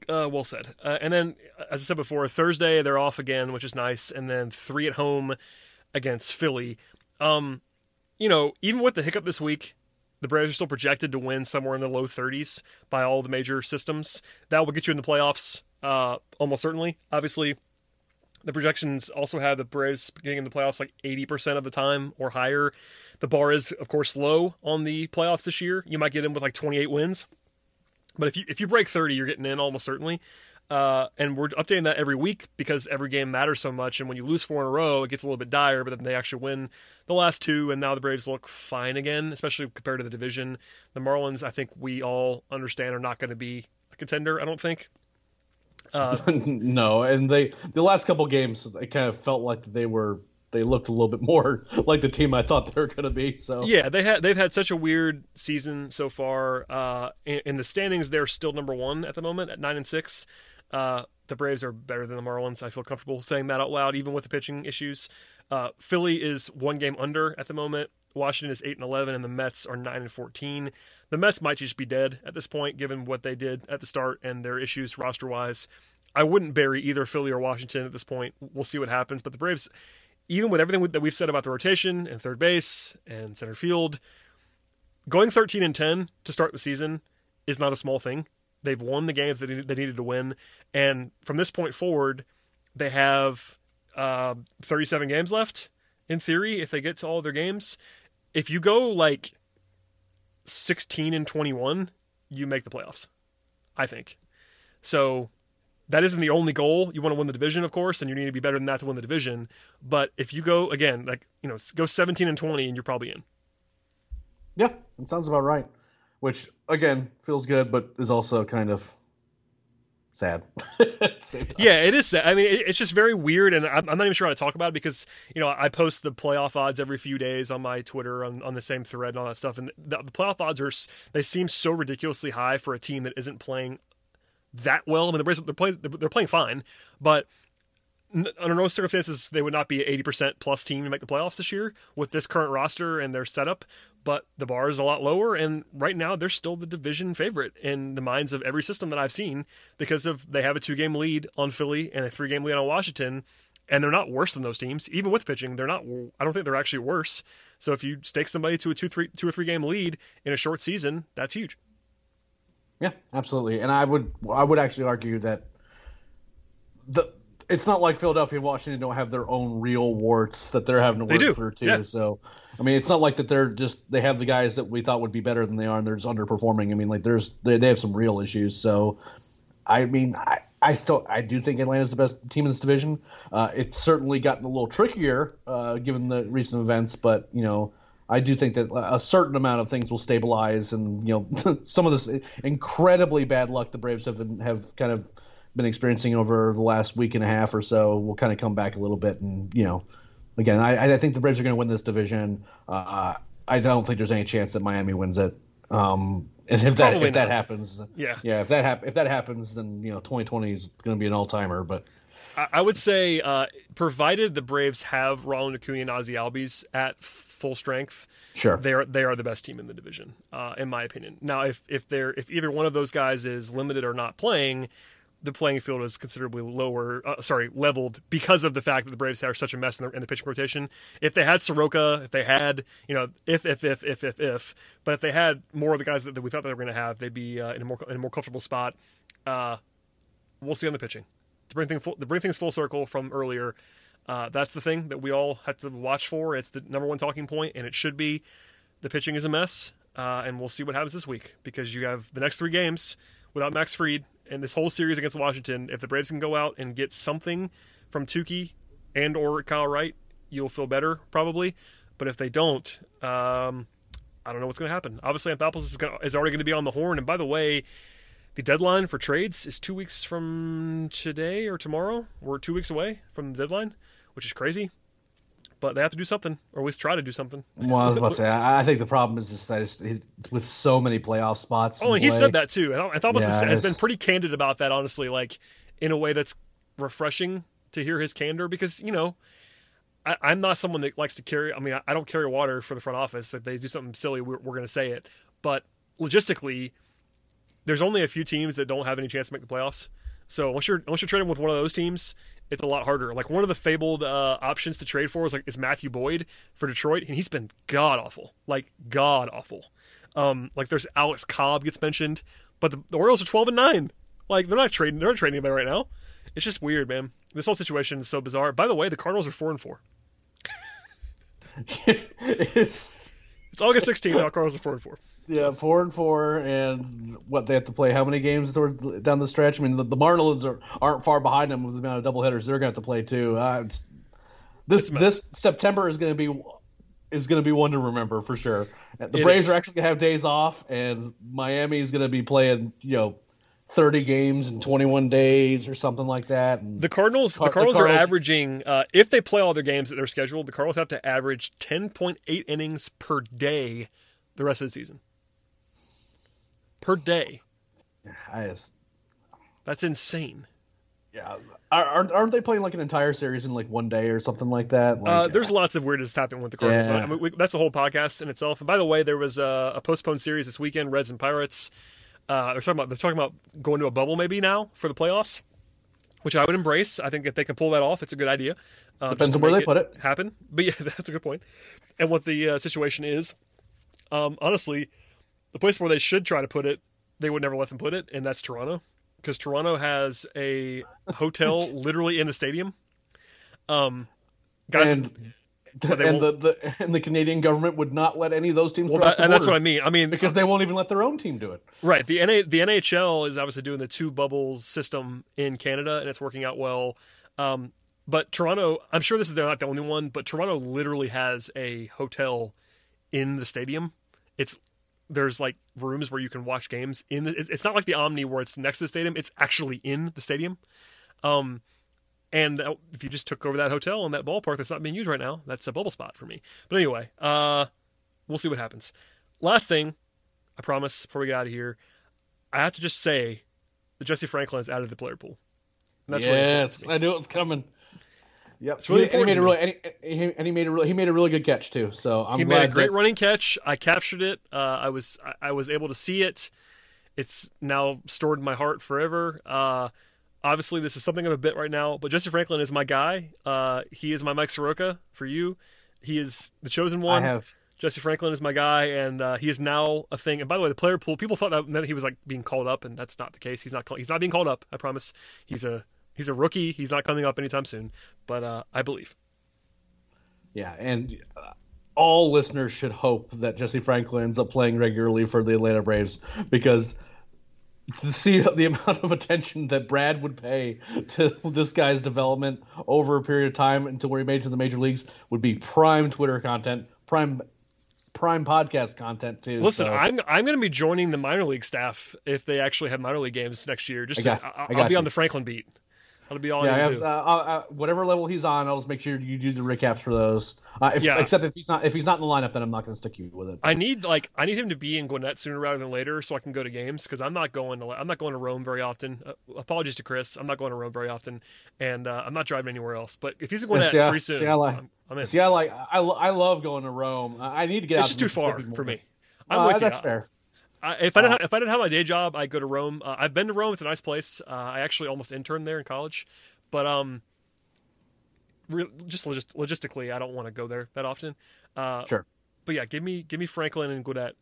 Uh, well said. Uh, and then, as I said before, Thursday they're off again, which is nice. And then three at home against Philly. Um, you know, even with the hiccup this week, the Braves are still projected to win somewhere in the low 30s by all the major systems. That will get you in the playoffs, uh, almost certainly. Obviously, the projections also have the Braves getting in the playoffs like 80% of the time or higher. The bar is, of course, low on the playoffs this year. You might get in with like 28 wins. But if you if you break 30, you're getting in almost certainly. Uh, and we're updating that every week because every game matters so much. And when you lose four in a row, it gets a little bit dire. But then they actually win the last two, and now the Braves look fine again, especially compared to the division. The Marlins, I think we all understand, are not going to be a contender. I don't think. Uh, no, and they the last couple games, it kind of felt like they were they looked a little bit more like the team I thought they were going to be. So yeah, they had they've had such a weird season so far. Uh, in, the standings, they're still number one at the moment at nine and six. Uh, the Braves are better than the Marlins. I feel comfortable saying that out loud, even with the pitching issues. Uh, Philly is one game under at the moment. Washington is eight and eleven, and the Mets are nine and fourteen. The Mets might just be dead at this point, given what they did at the start and their issues roster wise. I wouldn't bury either Philly or Washington at this point. We'll see what happens. But the Braves, even with everything that we've said about the rotation and third base and center field, going 13 and 10 to start the season is not a small thing. They've won the games that they needed to win, and from this point forward, they have uh, 37 games left. In theory, if they get to all their games, if you go like 16 and 21, you make the playoffs. I think. So that isn't the only goal. You want to win the division, of course, and you need to be better than that to win the division. But if you go again, like you know, go 17 and 20, and you're probably in. Yeah, it sounds about right which again feels good, but is also kind of sad. yeah, it is sad. I mean, it's just very weird, and I'm, not even sure how to talk about it because you know I post the playoff odds every few days on my Twitter on, on the same thread and all that stuff, and the, the playoff odds are they seem so ridiculously high for a team that isn't playing that well. I mean, they're playing they're playing fine, but under no circumstances they would not be an 80% plus team to make the playoffs this year with this current roster and their setup but the bar is a lot lower and right now they're still the division favorite in the minds of every system that I've seen because of they have a two game lead on Philly and a three game lead on Washington and they're not worse than those teams. Even with pitching, they're not. I don't think they're actually worse. So if you stake somebody to a two, three, two or three game lead in a short season, that's huge. Yeah, absolutely. And I would, I would actually argue that the it's not like Philadelphia and Washington don't have their own real warts that they're having to work through too. Yeah. So, I mean, it's not like that they're just they have the guys that we thought would be better than they are, and they're just underperforming. I mean, like there's they, they have some real issues. So, I mean, I. I still, I do think Atlanta's the best team in this division. Uh, it's certainly gotten a little trickier uh, given the recent events, but you know, I do think that a certain amount of things will stabilize, and you know, some of this incredibly bad luck the Braves have been, have kind of been experiencing over the last week and a half or so will kind of come back a little bit. And you know, again, I, I think the Braves are going to win this division. Uh, I don't think there's any chance that Miami wins it. Um, and if that if that happens, yeah, yeah, if that hap- if that happens, then you know, 2020 is going to be an all timer. But I would say, uh, provided the Braves have Ronald Acuna and Ozzy Albies at full strength, sure, they are they are the best team in the division, uh, in my opinion. Now, if if they're if either one of those guys is limited or not playing, the playing field is considerably lower, uh, sorry, leveled because of the fact that the Braves are such a mess in the, in the pitching rotation. If they had Soroka, if they had, you know, if, if, if, if, if, if, but if they had more of the guys that, that we thought they were going to have, they'd be uh, in a more in a more comfortable spot. Uh, we'll see on the pitching. To bring, thing full, to bring things full circle from earlier, uh, that's the thing that we all have to watch for. It's the number one talking point, and it should be. The pitching is a mess, uh, and we'll see what happens this week because you have the next three games without Max Fried and this whole series against Washington, if the Braves can go out and get something from Touki and or Kyle Wright, you'll feel better probably. But if they don't, um, I don't know what's going to happen. Obviously, Anthopoulos is, gonna, is already going to be on the horn. And by the way, the deadline for trades is two weeks from today or tomorrow. We're two weeks away from the deadline, which is crazy but they have to do something, or at least try to do something. Well, I was about to say, I think the problem is just that with so many playoff spots. Oh, and he said that too. I thought yeah, has been pretty candid about that, honestly, like in a way that's refreshing to hear his candor because you know. I, am not someone that likes to carry. I mean, I, I, don't carry water for the front office. If they do something silly, we're, we're going to say it. But logistically, there's only a few teams that don't have any chance to make the playoffs. So once you're once you're trading with one of those teams, it's a lot harder. Like one of the fabled uh, options to trade for is like is Matthew Boyd for Detroit, and he's been god awful, like god awful. Um, like there's Alex Cobb gets mentioned, but the, the, Orioles are 12 and nine. Like they're not trading, they're not trading anybody right now. It's just weird, man. This whole situation is so bizarre. By the way, the Cardinals are four and four. it's it's August 16th. Now Cardinals are four and four. Yeah, so. four and four, and what they have to play? How many games down the stretch? I mean, the, the Marlins are aren't far behind them with the amount of doubleheaders they're going to have to play too. Uh, this this September is going to be is going to be one to remember for sure. The it Braves is. are actually going to have days off, and Miami is going to be playing you know 30 games in 21 days or something like that. And the Cardinals, Car- the Cardinals, the Cardinals are averaging, uh, if they play all their games that they're scheduled, the Cardinals have to average 10.8 innings per day the rest of the season per day. I just, That's insane. Yeah, aren't aren't they playing like an entire series in like one day or something like that? Like, uh, there's lots of weirdness happening with the Cardinals. Yeah. I mean, we, that's a whole podcast in itself. And by the way, there was a, a postponed series this weekend, Reds and Pirates. Uh, they're talking about they're talking about going to a bubble maybe now for the playoffs, which I would embrace. I think if they can pull that off, it's a good idea. Uh, Depends on where they put it. Happen, but yeah, that's a good point. And what the uh, situation is, um, honestly, the place where they should try to put it, they would never let them put it, and that's Toronto, because Toronto has a hotel literally in the stadium. Um, guys, and, and the, the and the Canadian government would not let any of those teams. Well, that, and that's what I mean. I mean because they won't even let their own team do it. Right. The NA, the NHL is obviously doing the two bubbles system in Canada, and it's working out well. Um, but Toronto, I'm sure this is not the only one, but Toronto literally has a hotel in the stadium. It's there's like rooms where you can watch games in the, it's not like the omni where it's next to the stadium it's actually in the stadium. Um and if you just took over that hotel and that ballpark that's not being used right now that's a bubble spot for me. But anyway uh we'll see what happens. Last thing i promise before we get out of here i have to just say that jesse franklin is out of the player pool. And that's yes really i knew it was coming Yep, it's really he, important. And he made a really, and he, and he, made a really, he made a really good catch too. So I'm he made a great that... running catch. I captured it. Uh, I was I was able to see it. It's now stored in my heart forever. Uh, obviously this is something of a bit right now, but Jesse Franklin is my guy. Uh, he is my Mike Soroka for you. He is the chosen one. I have Jesse Franklin is my guy, and uh, he is now a thing. And by the way, the player pool people thought that, that he was like being called up, and that's not the case. He's not. He's not being called up. I promise. He's a he's a rookie. He's not coming up anytime soon. But uh, I believe. Yeah, and all listeners should hope that Jesse Franklin ends up playing regularly for the Atlanta Braves because to see the amount of attention that Brad would pay to this guy's development over a period of time until where he made to the major leagues would be prime Twitter content, prime prime podcast content too. Listen, so. I'm I'm going to be joining the minor league staff if they actually have minor league games next year. Just to, I will be you. on the Franklin beat. That'll be all. Yeah, have, uh, whatever level he's on, I'll just make sure you do the recaps for those. Uh, if, yeah. Except if he's not if he's not in the lineup, then I'm not going to stick you with it. I need like I need him to be in Gwinnett sooner rather than later, so I can go to games because I'm not going to I'm not going to Rome very often. Uh, apologies to Chris, I'm not going to Rome very often, and uh, I'm not driving anywhere else. But if he's in Gwinnett see, pretty soon, see, I like, I'm, I'm in. See, I like I, I love going to Rome. I need to get it's out. Just too far for me. I'm uh, with that's you. fair. I, if I didn't have, if I didn't have my day job, I'd go to Rome. Uh, I've been to Rome; it's a nice place. Uh, I actually almost interned there in college, but um, re- just logist- logistically, I don't want to go there that often. Uh, sure. But yeah, give me give me Franklin and Gwinnett,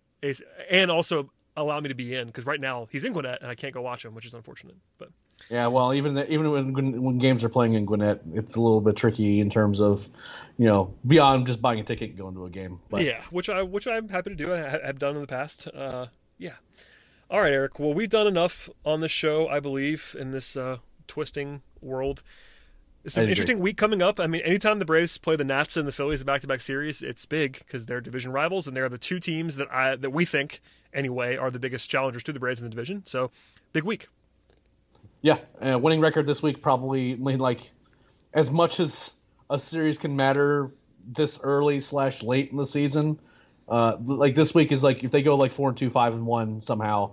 and also allow me to be in because right now he's in Gwinnett and I can't go watch him, which is unfortunate. But yeah, well, even the, even when when games are playing in Gwinnett, it's a little bit tricky in terms of you know beyond just buying a ticket and going to a game. But yeah, which I which I'm happy to do. I have done in the past. Uh, yeah. All right, Eric. Well, we've done enough on this show, I believe, in this uh, twisting world. It's an interesting week coming up. I mean, anytime the Braves play the Nats and the Phillies in back-to-back series, it's big because they're division rivals, and they're the two teams that I that we think anyway are the biggest challengers to the Braves in the division. So, big week. Yeah, uh, winning record this week probably like as much as a series can matter this early slash late in the season. Uh, like this week is like if they go like four and two, five and one somehow,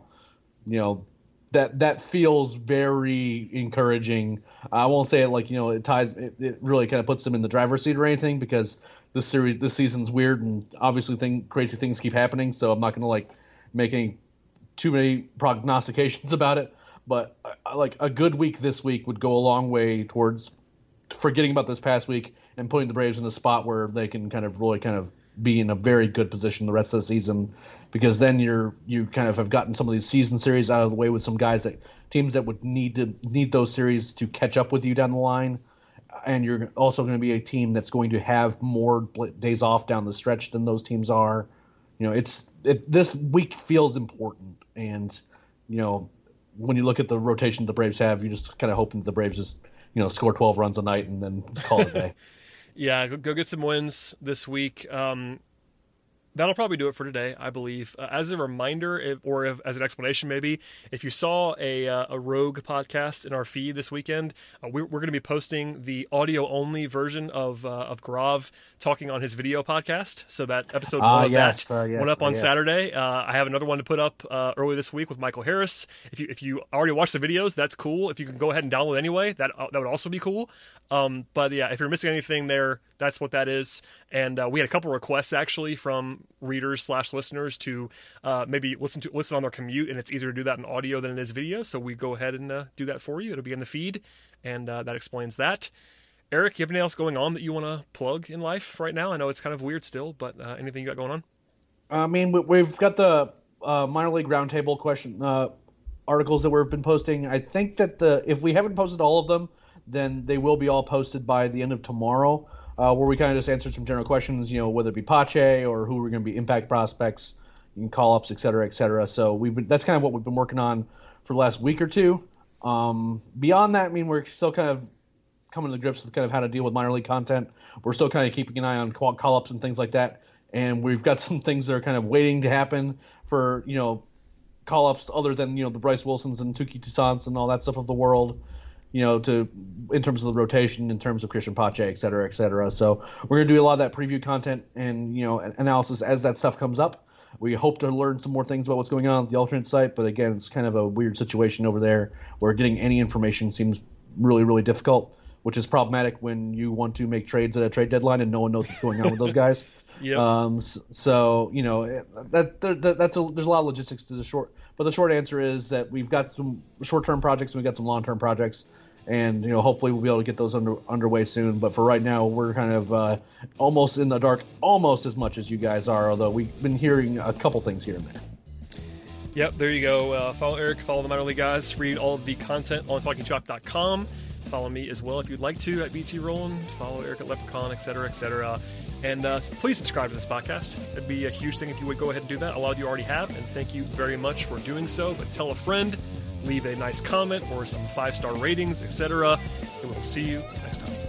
you know, that that feels very encouraging. I won't say it like you know it ties it, it really kind of puts them in the driver's seat or anything because this series this season's weird and obviously thing crazy things keep happening. So I'm not gonna like make any too many prognostications about it. But uh, like a good week this week would go a long way towards forgetting about this past week and putting the Braves in a spot where they can kind of really kind of be in a very good position the rest of the season because then you're you kind of have gotten some of these season series out of the way with some guys that teams that would need to need those series to catch up with you down the line. And you're also going to be a team that's going to have more days off down the stretch than those teams are. You know it's it, this week feels important. And you know when you look at the rotation the Braves have you're just kind of hoping the Braves just you know score 12 runs a night and then call it a day yeah, go get some wins this week. Um, that'll probably do it for today, I believe. Uh, as a reminder, if, or if, as an explanation, maybe if you saw a uh, a Rogue podcast in our feed this weekend, uh, we're, we're going to be posting the audio only version of uh, of Grav talking on his video podcast. So that episode one of yes, that yes, went up on yes. Saturday. Uh, I have another one to put up uh, early this week with Michael Harris. If you if you already watched the videos, that's cool. If you can go ahead and download anyway, that that would also be cool. Um, but yeah, if you're missing anything there, that's what that is. And we had a couple requests actually from readers slash listeners to uh, maybe listen to listen on their commute, and it's easier to do that in audio than it is video. So we go ahead and uh, do that for you. It'll be in the feed, and uh, that explains that. Eric, you have anything else going on that you want to plug in life right now? I know it's kind of weird still, but uh, anything you got going on? I mean, we've got the uh, minor league roundtable question uh, articles that we've been posting. I think that the if we haven't posted all of them, then they will be all posted by the end of tomorrow uh, where we kind of just answered some general questions, you know, whether it be Pache or who we're going to be impact prospects, call ups, et cetera, et cetera. So we've been, that's kind of what we've been working on for the last week or two. Um, beyond that, I mean, we're still kind of coming to grips with kind of how to deal with minor league content. We're still kind of keeping an eye on call ups and things like that. And we've got some things that are kind of waiting to happen for, you know, call ups other than, you know, the Bryce Wilsons and Touki Toussaint's and all that stuff of the world you know, to in terms of the rotation, in terms of Christian Pache, et cetera, et cetera. So we're gonna do a lot of that preview content and you know analysis as that stuff comes up. We hope to learn some more things about what's going on at the alternate site, but again, it's kind of a weird situation over there where getting any information seems really, really difficult. which is problematic when you want to make trades at a trade deadline and no one knows what's going on with those guys. Yep. Um, so you know that, that that's a, there's a lot of logistics to the short, but the short answer is that we've got some short-term projects and we've got some long-term projects, and you know hopefully we'll be able to get those under underway soon. But for right now, we're kind of uh, almost in the dark, almost as much as you guys are. Although we've been hearing a couple things here and there. Yep, there you go. Uh, follow Eric, follow the minor league guys, read all of the content on talkingchop.com. Follow me as well if you'd like to at BT Rowland. Follow Eric at Leprechaun, etc., etc. And uh, please subscribe to this podcast. It'd be a huge thing if you would go ahead and do that. A lot of you already have, and thank you very much for doing so. But tell a friend, leave a nice comment or some five star ratings, etc. And we'll see you next time.